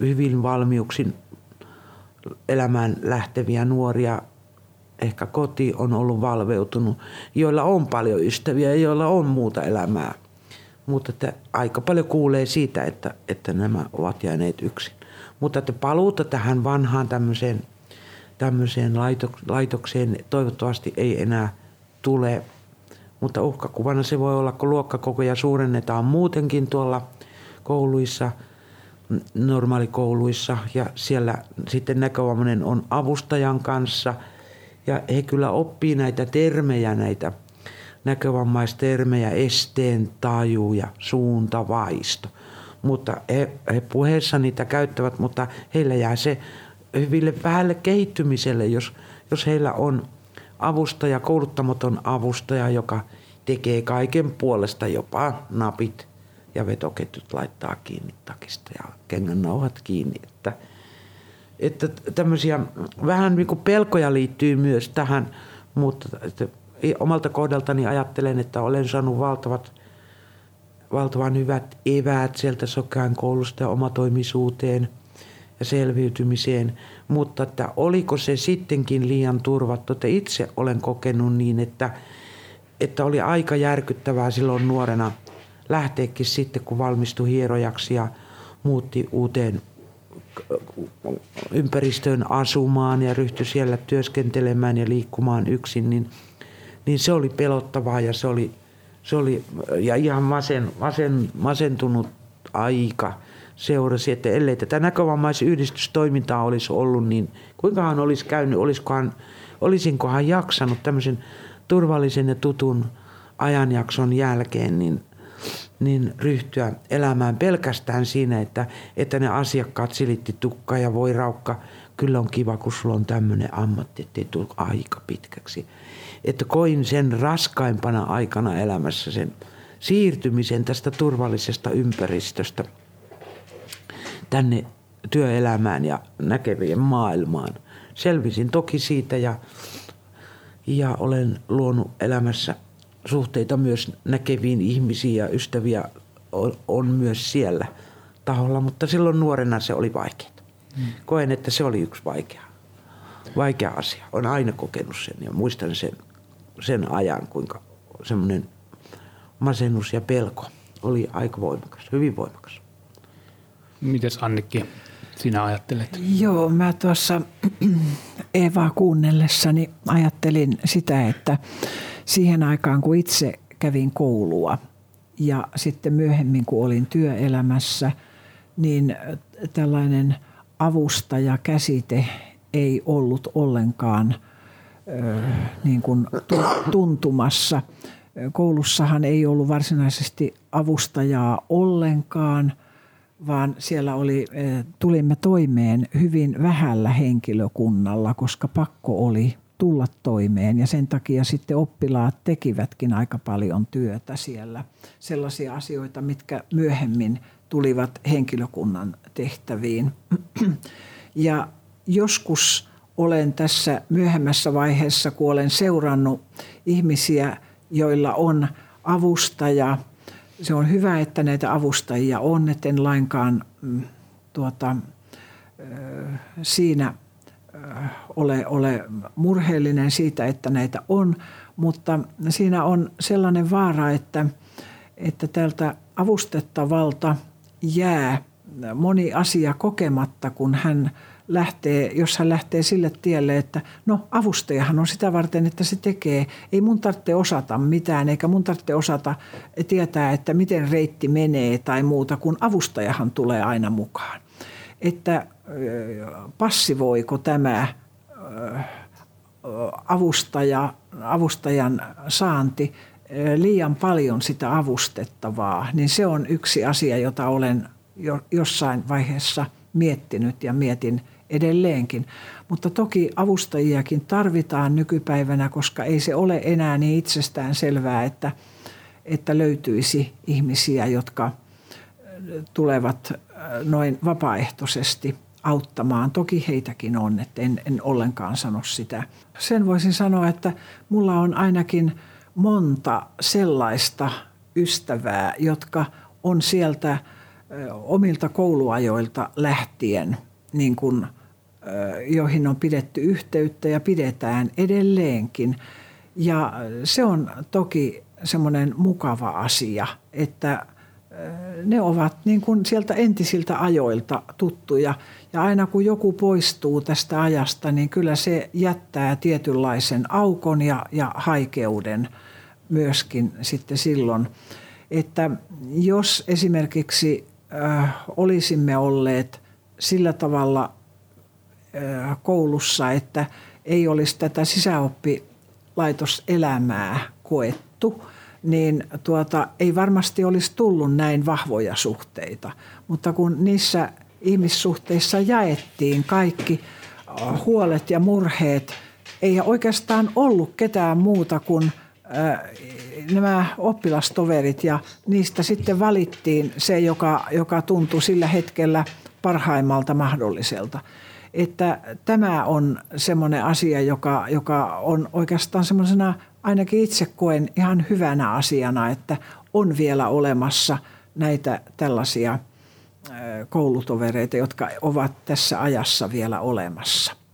hyvin valmiuksin elämään lähteviä nuoria, ehkä koti on ollut valveutunut, joilla on paljon ystäviä ja joilla on muuta elämää. Mutta että aika paljon kuulee siitä, että, että nämä ovat jääneet yksin. Mutta että paluuta tähän vanhaan tämmöiseen – tämmöiseen laitokseen toivottavasti ei enää tule. Mutta uhkakuvana se voi olla, kun luokkakokoja suurennetaan muutenkin tuolla kouluissa, normaalikouluissa ja siellä sitten näkövammainen on avustajan kanssa ja he kyllä oppii näitä termejä, näitä näkövammaistermejä, esteen taju ja suuntavaisto. Mutta he, he puheessa niitä käyttävät, mutta heillä jää se hyville vähälle kehittymiselle, jos, jos heillä on avustaja, kouluttamaton avustaja, joka tekee kaiken puolesta, jopa napit ja vetoketjut laittaa kiinni takista ja kengännauhat kiinni. Että, että tämmöisiä vähän niin kuin pelkoja liittyy myös tähän, mutta että omalta kohdaltani ajattelen, että olen saanut valtavat, valtavan hyvät eväät sieltä Sokään koulusta ja omatoimisuuteen – ja selviytymiseen, mutta että oliko se sittenkin liian turvattu, että itse olen kokenut niin, että, että oli aika järkyttävää silloin nuorena lähteekin sitten, kun valmistui hierojaksi ja muutti uuteen ympäristöön asumaan ja ryhtyi siellä työskentelemään ja liikkumaan yksin, niin, niin se oli pelottavaa ja se oli, se oli ja ihan masen, masen, masentunut aika – seurasi, että ellei tätä näkövammaisyhdistystoimintaa olisi ollut, niin kuinkahan olisi käynyt, olisikohan, olisinkohan jaksanut tämmöisen turvallisen ja tutun ajanjakson jälkeen, niin, niin ryhtyä elämään pelkästään siinä, että, että ne asiakkaat silitti tukka ja voi raukka. Kyllä on kiva, kun sulla on tämmöinen ammatti, ettei tule aika pitkäksi. Että koin sen raskaimpana aikana elämässä sen siirtymisen tästä turvallisesta ympäristöstä – tänne työelämään ja näkevien maailmaan. Selvisin toki siitä ja, ja olen luonut elämässä suhteita myös näkeviin ihmisiin ja ystäviä on, on myös siellä taholla, mutta silloin nuorena se oli vaikeaa. Hmm. Koen, että se oli yksi vaikea, vaikea asia. Olen aina kokenut sen ja muistan sen, sen ajan, kuinka semmoinen masennus ja pelko oli aika voimakas, hyvin voimakas. Mites Annikki, sinä ajattelet? Joo, mä tuossa *clears throat* Eevaa kuunnellessani ajattelin sitä, että siihen aikaan, kun itse kävin koulua ja sitten myöhemmin, kun olin työelämässä, niin tällainen avustaja-käsite ei ollut ollenkaan niin kuin tuntumassa. Koulussahan ei ollut varsinaisesti avustajaa ollenkaan, vaan siellä oli, tulimme toimeen hyvin vähällä henkilökunnalla, koska pakko oli tulla toimeen ja sen takia sitten oppilaat tekivätkin aika paljon työtä siellä. Sellaisia asioita, mitkä myöhemmin tulivat henkilökunnan tehtäviin. *clears throat* Ja joskus olen tässä myöhemmässä vaiheessa, kun olen seurannut ihmisiä, joilla on avustaja. Se on hyvä, että näitä avustajia on, etten lainkaan mm, tuota, siinä ole, ole murheellinen siitä, että näitä on, mutta siinä on sellainen vaara, että, että tältä avustettavalta jää moni asia kokematta, kun hän lähtee, jos hän lähtee sille tielle, että no avustajahan on sitä varten, että se tekee. Ei mun tarvitse osata mitään, eikä mun tarvitse osata tietää, että miten reitti menee tai muuta, kun avustajahan tulee aina mukaan. Että passivoiko tämä avustaja, avustajan saanti liian paljon sitä avustettavaa, niin se on yksi asia, jota olen jo, jossain vaiheessa miettinyt ja mietin edelleenkin. Mutta toki avustajiakin tarvitaan nykypäivänä, koska ei se ole enää niin itsestään selvää, että, että löytyisi ihmisiä, jotka tulevat noin vapaaehtoisesti auttamaan. Toki heitäkin on, että en, en ollenkaan sano sitä. Sen voisin sanoa, että mulla on ainakin monta sellaista ystävää, jotka on sieltä omilta kouluajoilta lähtien, niin kuin, joihin on pidetty yhteyttä ja pidetään edelleenkin. Ja se on toki semmoinen mukava asia, että ne ovat niin kuin sieltä entisiltä ajoilta tuttuja. Ja aina kun joku poistuu tästä ajasta, niin kyllä se jättää tietynlaisen aukon ja, ja haikeuden myöskin sitten silloin. Että jos esimerkiksi äh, olisimme olleet sillä tavalla äh, koulussa, että ei olisi tätä sisäoppilaitoselämää koettu – niin tuota, ei varmasti olisi tullut näin vahvoja suhteita. Mutta kun niissä ihmissuhteissa jaettiin kaikki äh, huolet ja murheet, ei oikeastaan ollut ketään muuta kuin äh, nämä oppilastoverit ja niistä sitten valittiin se, joka, joka tuntui sillä hetkellä parhaimmalta mahdolliselta. Että tämä on semmoinen asia, joka, joka on oikeastaan semmoisena ainakin itse koen ihan hyvänä asiana, että on vielä olemassa näitä tällaisia koulutovereita, jotka ovat tässä ajassa vielä olemassa.